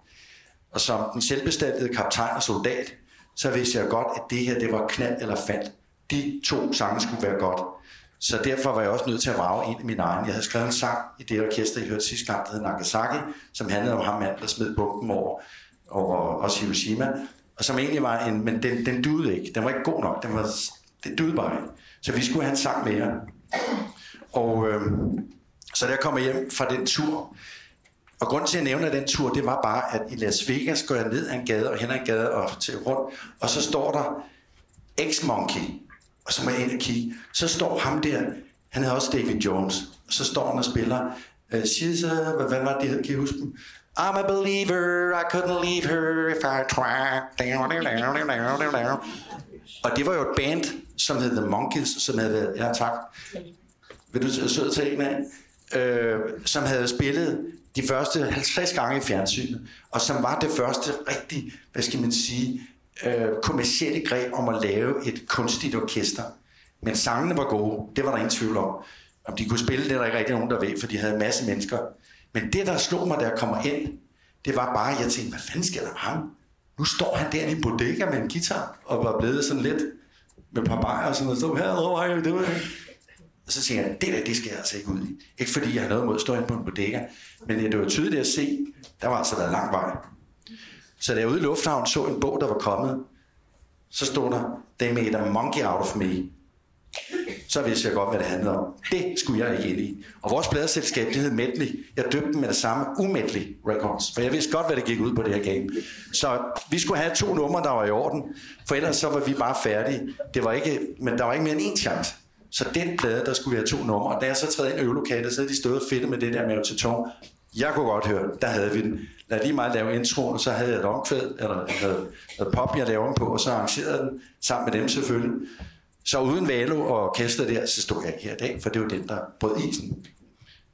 Og som den selvbestandede kaptajn og soldat, så vidste jeg godt, at det her, det var knald eller fald. De to sange skulle være godt. Så derfor var jeg også nødt til at vrage en af mine egne. Jeg havde skrevet en sang i det orkester, jeg hørte sidste gang, der hed Nagasaki, som handlede om ham, mand, der smed bomben over, over også Hiroshima. Og som egentlig var en, men den, den duede ikke. Den var ikke god nok. Den var, det duede bare ikke. Så vi skulle have en sang mere. Og øh, så da jeg kommer hjem fra den tur, og grunden til, at jeg nævner den tur, det var bare, at i Las Vegas går jeg ned ad en gade, og hen ad en gade og til rundt, og så står der X-Monkey, og så må jeg ind og kigge. Så står ham der, han hedder også David Jones, og så står han og spiller, uh, she's a, hvad, hvad var det, kan I huske dem? I'm a believer, I couldn't leave her if I tried. Og det var jo et band, som hed The Monkeys, som havde været, ja tak, vil du øh, søde tage en af? Øh, som havde spillet de første 50 gange i fjernsynet, og som var det første rigtig, hvad skal man sige, øh, kommersielle greb om at lave et kunstigt orkester. Men sangene var gode, det var der ingen tvivl om. Om de kunne spille, det er der ikke rigtig nogen, der ved, for de havde en masse mennesker. Men det, der slog mig, da jeg kommer ind, det var bare, at jeg tænkte, hvad fanden sker der med ham? Nu står han der i en bodega med en guitar, og var blevet sådan lidt med et par bajer og sådan noget. Så her, det var you? Og så siger jeg, det der, det skal jeg altså ikke ud i. Ikke fordi jeg har noget mod at stå ind på en bodega, men det var tydeligt at se, der var altså været lang vej. Så da jeg ude i lufthavnen så en bog, der var kommet, så stod der, they made a monkey out of me. Så vidste jeg godt, hvad det handlede om. Det skulle jeg ikke ind i. Og vores pladeselskab, det hed Medley. Jeg døbte dem med det samme, Umedley Records. For jeg vidste godt, hvad det gik ud på det her game. Så vi skulle have to numre, der var i orden. For ellers så var vi bare færdige. Det var ikke, men der var ikke mere end én chance. Så den plade, der skulle vi have to numre. Og da jeg så træder ind i øvelokalet, så havde de stået fedt med det der med til Jeg kunne godt høre, der havde vi den. Lad lige mig lave introen, og så havde jeg et omkvæd, eller noget, noget pop, jeg lavede på, og så arrangerede den sammen med dem selvfølgelig. Så uden Valo og orkester der, så stod jeg her i dag, for det var den, der brød isen.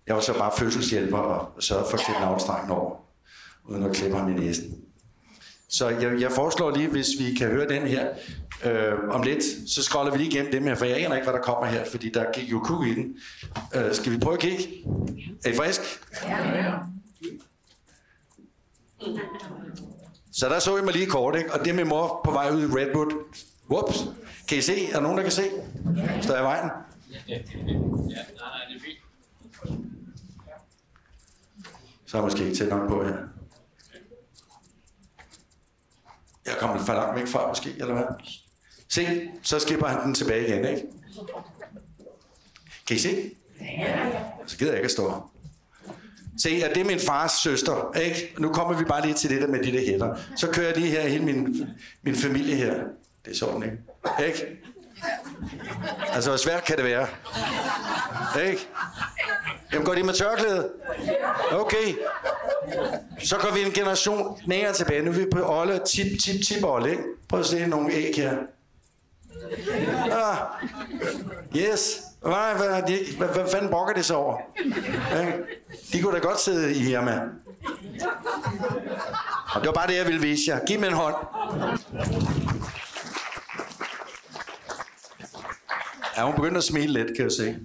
Jeg var så bare fødselshjælper og sørgede for at klippe navnstrengen over, uden at klippe ham i næsen. Så jeg, jeg foreslår lige, hvis vi kan høre den her øh, om lidt, så scroller vi lige igennem dem her, for jeg aner ikke, hvad der kommer her, fordi der gik jo kug i den. Øh, skal vi prøve at kigge? Er I frisk? Ja. Så der så jeg mig lige kort, ikke? og det er min mor på vej ud i Redwood. Whoops. Kan I se? Er der nogen, der kan se? Står jeg i vejen? Ja, nej, nej, det er fint. Så er jeg måske ikke tæt nok på her. Jeg kommer for langt væk fra, måske, eller hvad? Se, så skipper han den tilbage igen, ikke? Kan I se? Så gider jeg ikke at stå. Se, at det er min fars søster, ikke? Nu kommer vi bare lige til det der med de der hætter. Så kører jeg lige her hele min, min familie her. Det er sådan, ikke? Ikke? Altså, hvor svært kan det være? Ikke? Jamen, går de med tørklæde? Okay. Så går vi en generation længere tilbage. Nu er vi på Olle, tip, tip, tip Olle, ikke? Prøv at se nogle æg her. Ah, yes. Hvad, hvad, de, hvad, hvad fanden brokker det så over? Ja, de kunne da godt sidde i Irma. Og det var bare det, jeg ville vise jer. Giv mig en hånd. Ja, hun begynder at smile lidt, kan jeg se.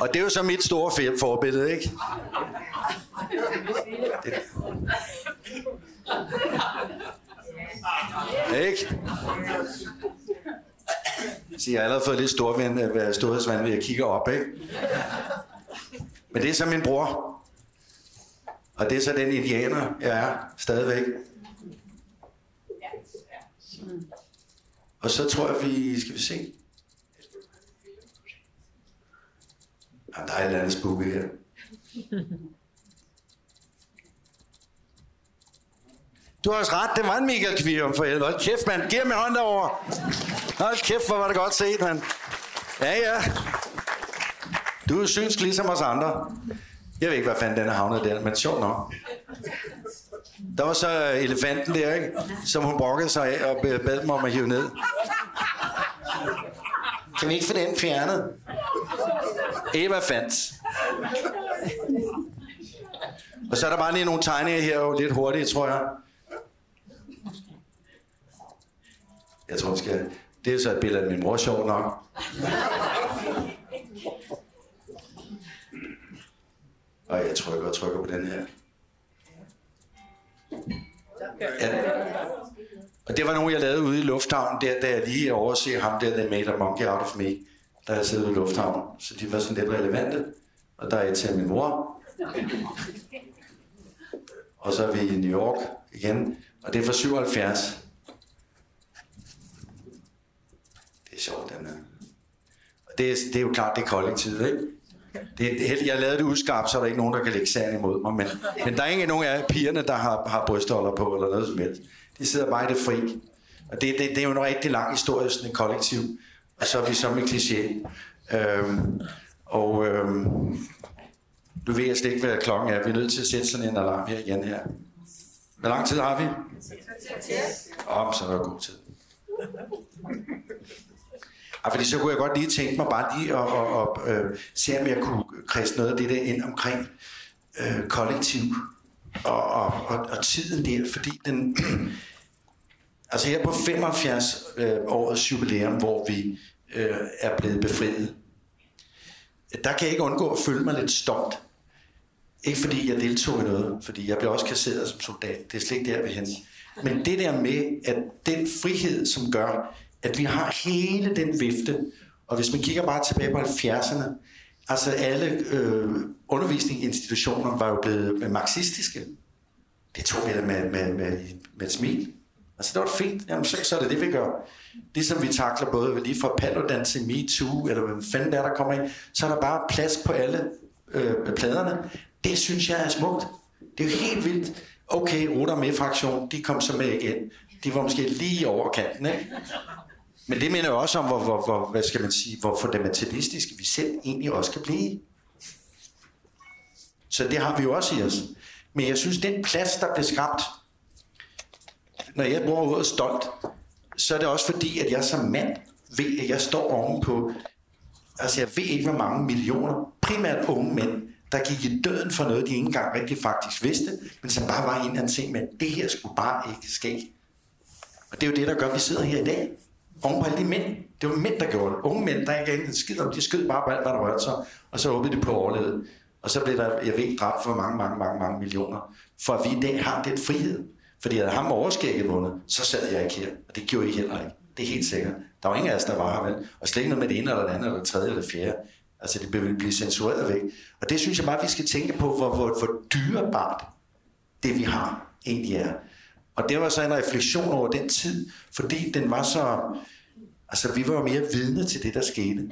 Og det er jo så mit store forbillede, ikke? Det. Ikke? Så jeg har allerede fået lidt storvind, øh, storhedsvand ved at kigge op, ikke? Men det er så min bror. Og det er så den indianer, jeg er stadigvæk. Og så tror jeg, vi skal vi se. Ja, der er et eller andet spooky her. Du har også ret, det var en Michael Kvirum for helvede. Hold kæft, mand. Giv mig hånd derovre. Hold kæft, hvor var det godt set, mand. Ja, ja. Du er synsk ligesom os andre. Jeg ved ikke, hvad fanden den er havnet der, men sjovt nok. Der var så elefanten der, ikke? Som hun brokkede sig af og bad mig om at hive ned. Kan vi ikke få den fjernet? Eva fandt. Og så er der bare lige nogle tegninger her, jo lidt hurtigt, tror jeg. Jeg tror, skal... Det er så et billede af min mor, sjov nok. Og jeg trykker og trykker på den her. Ja. Og det var nogen, jeg lavede ude i lufthavnen, der, da jeg lige overser ham der, der made a monkey out of me, der jeg sidder ude i lufthavnen. Så de var sådan lidt relevante. Og der er et til min mor. Og så er vi i New York igen. Og det er fra 77. Det er sjovt, den her. Og det er, det er jo klart, det er kollektivet, ikke? Det, det, jeg lavede det udskarpt, så er der ikke nogen, der kan lægge sagen imod mig. Men, men der er ikke nogen af pigerne, der har, har brystholder på, eller noget som helst. De sidder bare i det fri. Og det, det, det er jo en rigtig lang historie, sådan en kollektiv. Og så er vi så med kliché. Øhm, og øhm, du ved jeg slet ikke, hvad klokken er. Vi er nødt til at sætte sådan en alarm her igen her. Hvor lang tid har vi? Oh, så er der god tid. Ja, fordi så kunne jeg godt lige tænke mig bare lige at, at, at, at se, om jeg kunne kredse noget af det der ind omkring øh, kollektiv og, og, og, og tiden der, fordi den... altså her på 75 øh, årets jubilæum, hvor vi øh, er blevet befriet, der kan jeg ikke undgå at føle mig lidt stolt. Ikke fordi jeg deltog i noget, fordi jeg blev også kasseret som soldat. Det er slet ikke der, vi hen. Men det der med, at den frihed, som gør, at vi har hele den vifte, og hvis man kigger bare tilbage på 70'erne, altså alle øh, undervisningsinstitutioner var jo blevet marxistiske. Det tog vi da med, med, med, med et smil. Altså det var fint, Jamen, så, så er det det, vi gør. Det, som vi takler både lige fra Paludan til MeToo, eller hvad fanden der, der kommer ind, så er der bare plads på alle øh, pladerne. Det synes jeg er smukt. Det er jo helt vildt. Okay, Ruder med fraktion, de kom så med igen. De var måske lige over kanten, ikke? Men det mener jo også om, hvor, hvor, hvor, hvad skal man sige, hvor fundamentalistisk vi selv egentlig også kan blive. Så det har vi jo også i os. Men jeg synes, den plads, der blev skabt, når jeg bruger ordet stolt, så er det også fordi, at jeg som mand ved, at jeg står ovenpå, altså jeg ved ikke, hvor mange millioner, primært unge mænd, der gik i døden for noget, de ikke engang rigtig faktisk vidste, men som bare var en eller anden ting med, det her skulle bare ikke ske. Og det er jo det, der gør, at vi sidder her i dag. Oven på alle de mænd. Det var mænd, der gjorde det. Unge mænd, der ikke en skid om, de skød bare på alt, hvad der rørte sig, og så håbede de på overlevet. Og så blev der, jeg ved dræbt for mange, mange, mange, mange millioner. For at vi i dag har den frihed. Fordi havde ham overskægget vundet, så sad jeg ikke her. Og det gjorde I heller ikke. Det er helt sikkert. Der var ingen af os, der var her, vel? Og slet ikke noget med det ene eller det andet, eller det tredje eller det fjerde. Altså, det vil blive censureret væk. Og det synes jeg bare, vi skal tænke på, hvor, hvor, hvor dyrebart det, vi har, egentlig er. Og det var så en refleksion over den tid, fordi den var så... Altså, vi var jo mere vidne til det, der skete.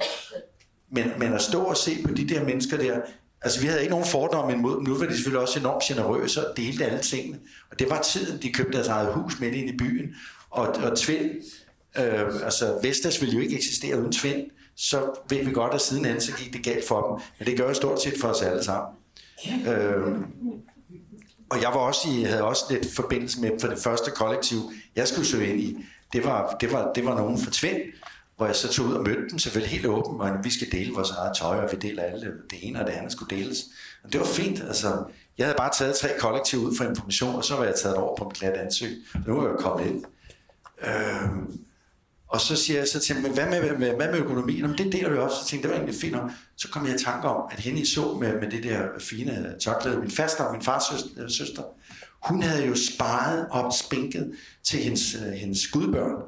Men, men at stå og se på de der mennesker der, altså vi havde ikke nogen fordomme imod dem, nu var de selvfølgelig også enormt generøse og delte alle tingene. Og det var tiden, de købte deres eget hus midt ind i byen. Og, og Tvind, øh, altså Vestas ville jo ikke eksistere uden Tvind, så ved vi godt, at sidenhen så gik det galt for dem. Men det gør jo stort set for os alle sammen. Øh, og jeg var også i, havde også lidt forbindelse med for det første kollektiv, jeg skulle søge ind i. Det var, det var, det var nogen fra Tvind, hvor jeg så tog ud og mødte dem selvfølgelig helt åbent, og vi skal dele vores eget tøj, og vi deler alle, det ene og det andet skulle deles. Og det var fint, altså. Jeg havde bare taget tre kollektiv ud for information, og så var jeg taget over på en glat ansøg. Nu er jeg kommet ind. Øhm, og så siger jeg så til men hvad med, hvad med, hvad med økonomien? Jamen, det deler vi også. Så tænkte, det var egentlig fint. Så kom jeg i tanke om, at hende I så med, med det der fine tørklæde, min faster, min fars søster, øh, søster, hun havde jo sparet op spinket til hendes, øh, hendes gudbørn.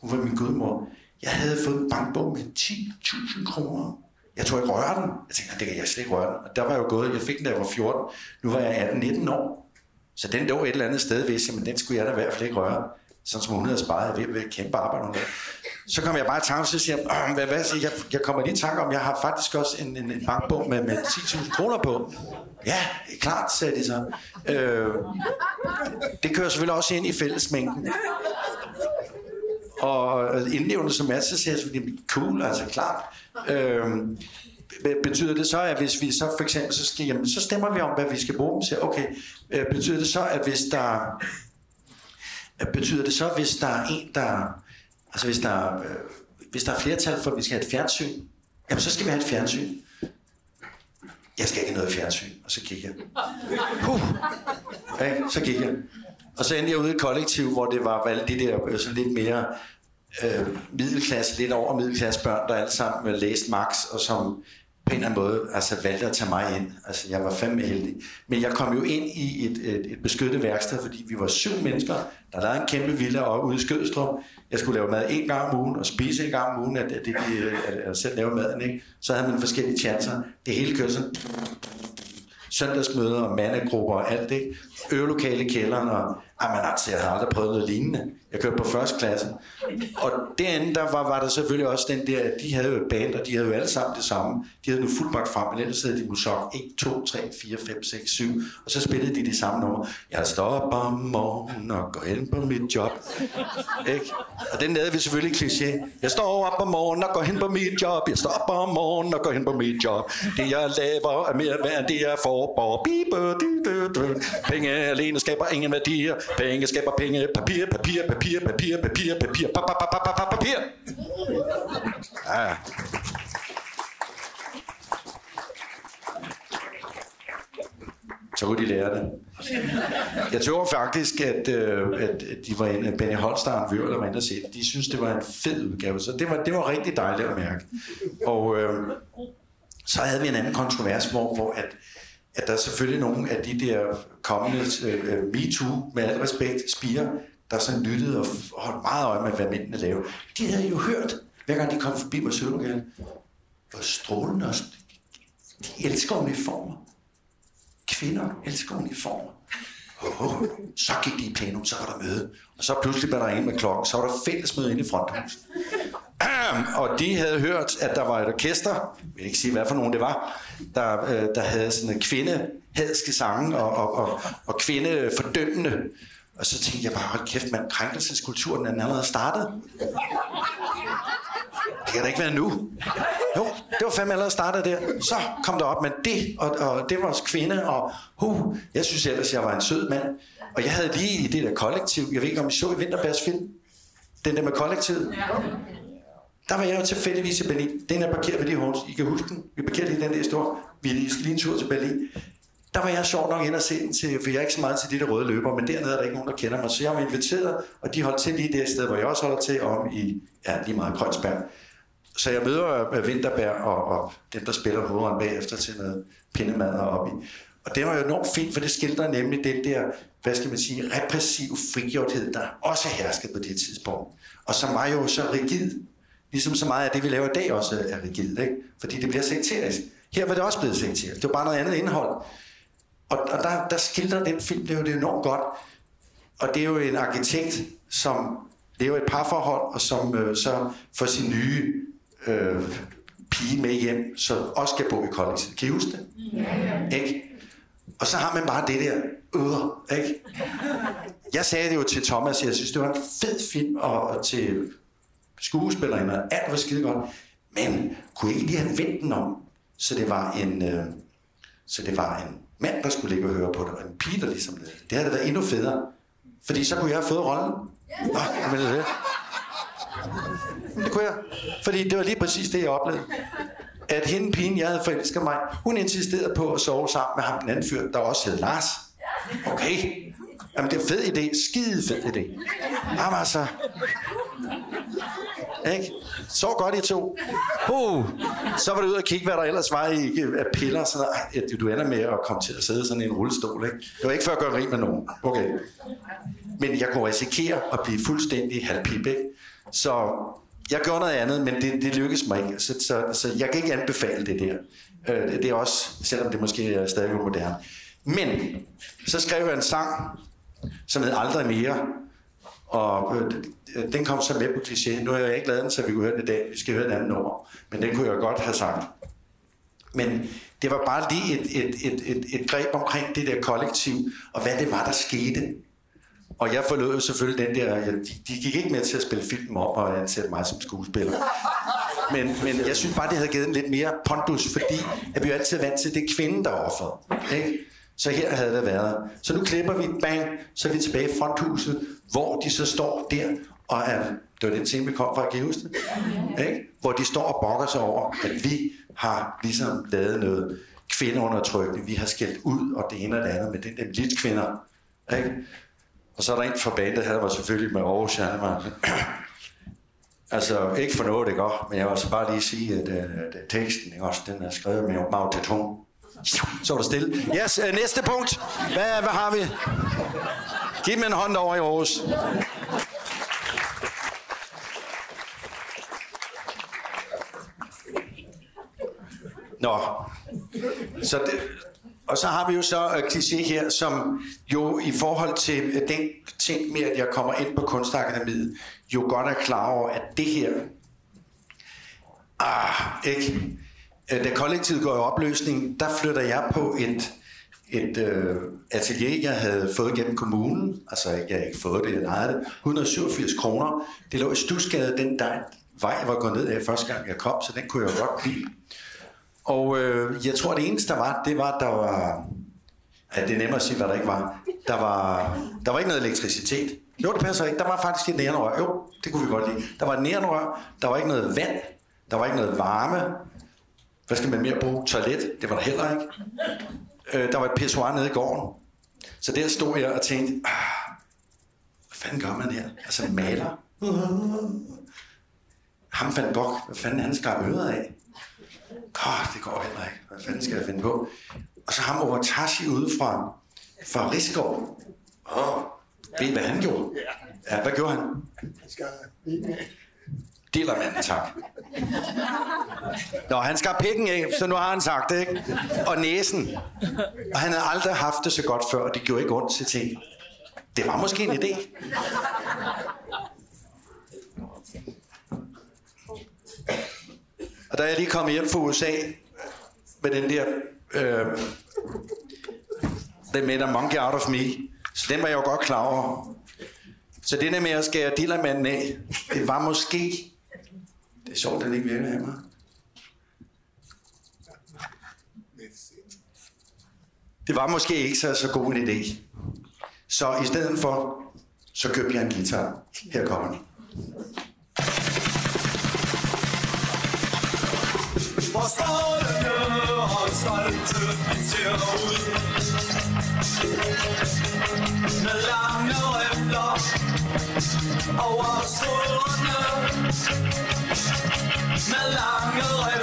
Hun var min gudmor. Jeg havde fået en bankbog med 10.000 kroner. Jeg tror, ikke røre den. Jeg tænkte, det kan jeg slet ikke røre den. Og der var jeg jo gået, jeg fik den, da jeg var 14. Nu var jeg 18-19 år. Så den lå et eller andet sted, hvis jeg, men den skulle jeg da i hvert fald ikke røre. Sådan som hun havde sparet ved, ved kæmpe arbejde. med. Så kom jeg bare i tanke, så siger jeg, hvad, hvad, jeg, jeg kommer lige i tanke om, jeg har faktisk også en, en, en bankbog med, med 10.000 kroner på. Ja, klart, sagde de så. Øh, det kører selvfølgelig også ind i fællesmængden. Og indlevende som er, så siger jeg, det cool, altså klart. Øh, betyder det så, at hvis vi så for eksempel, så, skal, jamen, så stemmer vi om, hvad vi skal bruge dem til. Okay, øh, betyder det så, at hvis der... Betyder det så, hvis der er en, der... Altså hvis der, øh, hvis der er flertal for, at vi skal have et fjernsyn, jamen så skal vi have et fjernsyn. Jeg skal ikke have noget fjernsyn. Og så kigger jeg. Puh. Okay, så gik jeg. Og så endte jeg ude i et kollektiv, hvor det var valgt de der øh, sådan lidt mere øh, middelklasse, lidt over middelklasse børn, der alle sammen øh, læste Max, og som på en eller anden måde altså, valgte at tage mig ind. Altså, jeg var fandme heldig. Men jeg kom jo ind i et, et, et beskyttet værksted, fordi vi var syv mennesker, der lavede en kæmpe villa op ude i Skødstrup. Jeg skulle lave mad en gang om ugen, og spise en gang om ugen, at, det, det, at, at selv lave maden. Ikke? Så havde man forskellige chancer. Det hele kørte sådan søndagsmøder og mandegrupper og alt det. Øvelokale i kælderen, og jamen, altså, jeg havde aldrig prøvet noget lignende. Jeg kørte på første klasse. Og derinde, der var, var der selvfølgelig også den der, at de havde jo et band, og de havde jo alle sammen det samme. De havde nu fuldmagt frem, men ellers havde de musok 1, 2, 3, 4, 5, 6, 7, og så spillede de det samme nummer. Jeg står op om morgenen og går hen på mit job. Ikke? Og den lavede vi selvfølgelig kliché. Jeg står op om morgenen og går hen på mit job. Jeg står op om morgenen og går hen på mit job. Det jeg laver er mere værd, end det jeg får. Penge alene skaber ingen værdier. Penge skaber penge. Papir, papir, papir, papir, papir, papir, papir, papir. Ja. Så kunne de lære det. Jeg tror faktisk, at, øh, at de var en Benny Holstein Vør, der var inde og se De synes, det var en fed udgave, så det var, det var rigtig dejligt at mærke. Og øh, så havde vi en anden kontrovers, hvor, hvor at, at der er selvfølgelig nogle af de der kommende øh, øh MeToo, med al respekt, spiger, der sådan lyttede og holdt meget øje med, hvad mændene lavede. De havde jo hørt, hver gang de kom forbi vores sølvlokale, hvor strålende også. De elsker uniformer. Kvinder elsker uniformer. Oh, så gik de i plenum, så var der møde. Og så pludselig var der en med klokken, så var der fællesmøde inde i fronthuset og de havde hørt, at der var et orkester, jeg vil ikke sige, hvad for nogen det var, der, øh, der havde sådan en kvindehadske sange og, og, og, og kvindefordømmende. Og så tænkte jeg bare, hold kæft mand, krænkelseskulturen er allerede startet. Det kan da ikke være nu. Jo, det var fandme allerede startet der. Så kom der op, men det, og, og det var også kvinde, og hu, jeg synes ellers, jeg var en sød mand. Og jeg havde lige i det der kollektiv, jeg ved ikke, om I så i Vinterbærs film, den der med kollektivet. Der var jeg jo tilfældigvis i Berlin. Den er parkeret ved de horns. I kan huske den. Vi parkerede lige den der store. Vi er lige en tur til Berlin. Der var jeg sjov nok ind og se den til, for jeg er ikke så meget til de der røde løber, men dernede er der ikke nogen, der kender mig. Så jeg var inviteret, og de holdt til lige det sted, hvor jeg også holder til, om i, ja, lige meget Kreuzberg. Så jeg møder øh, Vinterberg og, og dem, der spiller hovedånden bagefter til noget pindemad op i. Og det var jo enormt fint, for det skildrer nemlig den der, hvad skal man sige, repressiv frigjorthed, der også herskede på det tidspunkt. Og som var jo så rigid, ligesom så meget af det, vi laver i dag også er rigid, ikke? fordi det bliver sekterisk. Her var det også blevet sekterisk. Det var bare noget andet indhold. Og, og der, der skildrer den film, det er jo det enormt godt. Og det er jo en arkitekt, som lever et parforhold, og som øh, så får sin nye øh, pige med hjem, så også skal bo i kollektivet. Kan I huske det? Ja. Ikke? Og så har man bare det der øh, ikke? Jeg sagde det jo til Thomas, jeg synes, det var en fed film, og, og til skuespillerne, alt var skide godt. Men kunne ikke lige have vendt den om, så det var en, øh, så det var en mand, der skulle ligge og høre på det, og en pige, der ligesom det. Det havde været endnu federe. Fordi så kunne jeg have fået rollen. Nå, men det. Det kunne jeg. Fordi det var lige præcis det, jeg oplevede. At hende pigen, jeg havde forelsket mig, hun insisterede på at sove sammen med ham, den anden fyr, der også hed Lars. Okay. Jamen, det er en fed idé. Skide fed idé. Jamen altså. Ikke? Så godt i to. Uh, så var du ud og kigge, hvad der ellers var i af piller. Så at du ender med at komme til at sidde sådan i en rullestol. Ikke? Det var ikke for at gøre rig med nogen. Okay. Men jeg kunne risikere at blive fuldstændig halvpip. Ikke? Så jeg gjorde noget andet, men det, det lykkedes mig ikke. Så, så, så jeg kan ikke anbefale det der. Øh, det er også, selvom det måske er stadig moderne. Men så skrev jeg en sang, som hed Aldrig Mere. Og øh, øh, den kom så med på kliché. Nu har jeg ikke lavet den, så vi kunne høre den i dag. Vi skal høre den anden nummer. Men den kunne jeg godt have sagt. Men det var bare lige et, et, et, et, et greb omkring det der kollektiv, og hvad det var, der skete. Og jeg forlod selvfølgelig den der, de, de gik ikke med til at spille film op og ansætte mig som skuespiller. Men, men jeg synes bare, det havde givet en lidt mere pondus, fordi at vi jo altid er vant til, at det er kvinden, der er offeret. Ikke? Så her havde det været. Så nu klipper vi, bang, så er vi tilbage i fronthuset, hvor de så står der og er, det var den ting, vi kom fra, kan I huske det? Ikke? Hvor de står og bokker sig over, at vi har ligesom lavet noget kvindeundertrykkende, vi har skældt ud, og det ene og det andet med den der militskvinder. Ikke? Og så er der en fra bandet her, var selvfølgelig med Aarhus Charlemagne. Altså, ikke for noget, det gør, men jeg vil altså bare lige sige, at uh, teksten, ikke også, den er skrevet med mag til tung. Så var der stille. Yes, øh, næste punkt. Hvad, hvad har vi? Giv mig en hånd over i Aarhus. Nå, så det, og så har vi jo så uh, kliché her, som jo i forhold til uh, den ting med, at jeg kommer ind på Kunstakademiet, jo godt er klar over, at det her, ah, ikke? Øh, da kollektivet går i opløsning, der flytter jeg på et, et øh, atelier, jeg havde fået gennem kommunen, altså jeg havde ikke fået det, jeg lejede det, 187 kroner. Det lå i Stusgade, den der vej, jeg var gået ned af første gang, jeg kom, så den kunne jeg godt lide. Og øh, jeg tror, det eneste, der var, det var, der var... Ja, det er nemmere at sige, hvad der ikke var. Der var, der var ikke noget elektricitet. Jo, det passer ikke. Der var faktisk et nærenrør. Jo, det kunne vi godt lide. Der var et nærenrør. Der var ikke noget vand. Der var ikke noget varme. Hvad skal man mere bruge? Toilet? Det var der heller ikke. Øh, der var et pissoir nede i gården. Så der stod jeg og tænkte, ah, hvad fanden gør man her? Altså maler. Ham fandt Gogh, hvad fanden han skar øret af? Åh, det går heller ikke. Hvad fanden skal jeg finde på? Og så ham over Tashi ude fra, fra Rigskov. Åh, ved I, hvad han gjorde? Ja, hvad gjorde han? Dillermand, tak. Nå, han skar pikken af, så nu har han sagt det, ikke? Og næsen. Og han havde aldrig haft det så godt før, og det gjorde ikke ondt til ting. Det var måske en idé. Og da jeg lige kom hjem fra USA med den der... Øh, den med Monkey Out of Me. Så den var jeg jo godt klar over. Så det der med at skære dillermanden af, det var måske... Det er sjovt, at det ikke virker af mig. Det var måske ikke så, så god en idé. Så i stedet for, så købte jeg en guitar. Her kommer den. Hvor strålende og stolte vi ser ud Med lange rifler over skuldrene Med lange rifler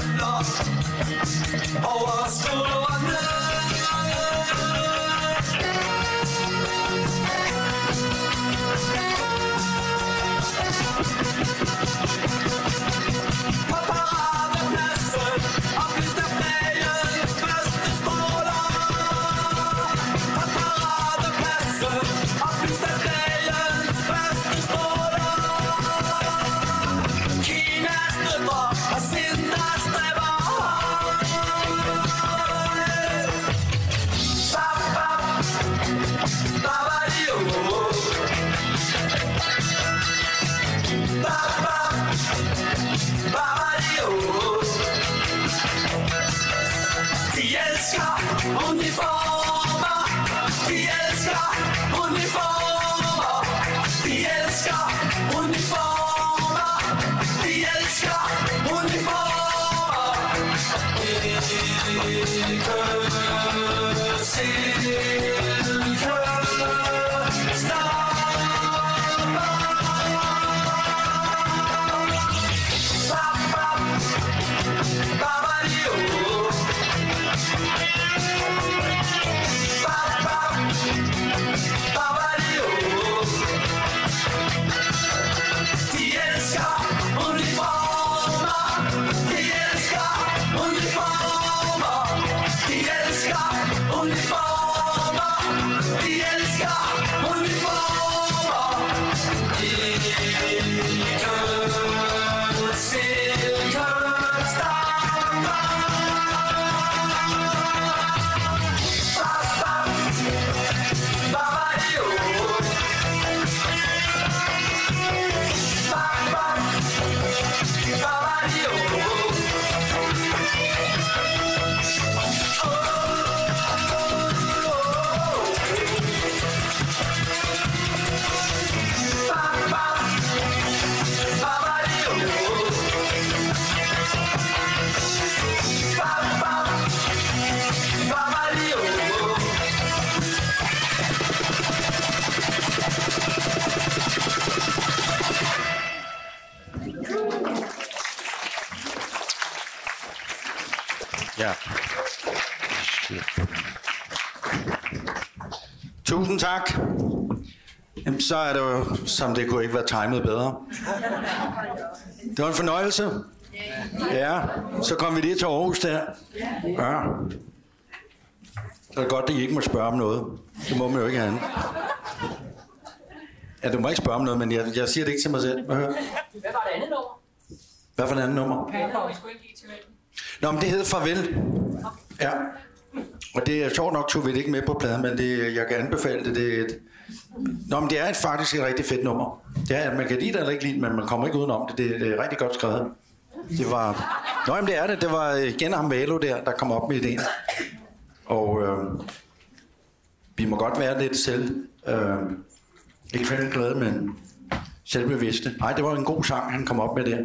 tak. Jamen, så er det jo, som det kunne ikke være timet bedre. Det var en fornøjelse. Ja, så kom vi lige til Aarhus der. Ja. Så er det godt, at I ikke må spørge om noget. Det må man jo ikke have. Ja, du må ikke spørge om noget, men jeg, jeg siger det ikke til mig selv. Hvad, var det andet nummer? Hvad for et andet nummer? Nå, men det hedder Farvel. Ja. Og det er sjovt nok, tog vi det ikke med på pladen, men det, jeg kan anbefale det. Det er et... Nå, men det er et, faktisk et rigtig fedt nummer. Det er, man kan lide det eller ikke lide det, men man kommer ikke udenom det. Det, det er rigtig godt skrevet. Det var... Nå, jamen det er det. Det var øh, igen ham Valo der, der kom op med ideen. Og øh, vi må godt være lidt selv... Øh, ikke glade, men selvbevidste. Nej, det var en god sang, han kom op med der.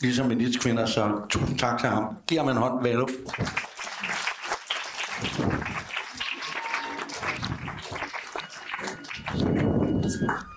Ligesom en Kvinder, så tusind tak til ham. Giv ham en hånd, Valo. Thank you.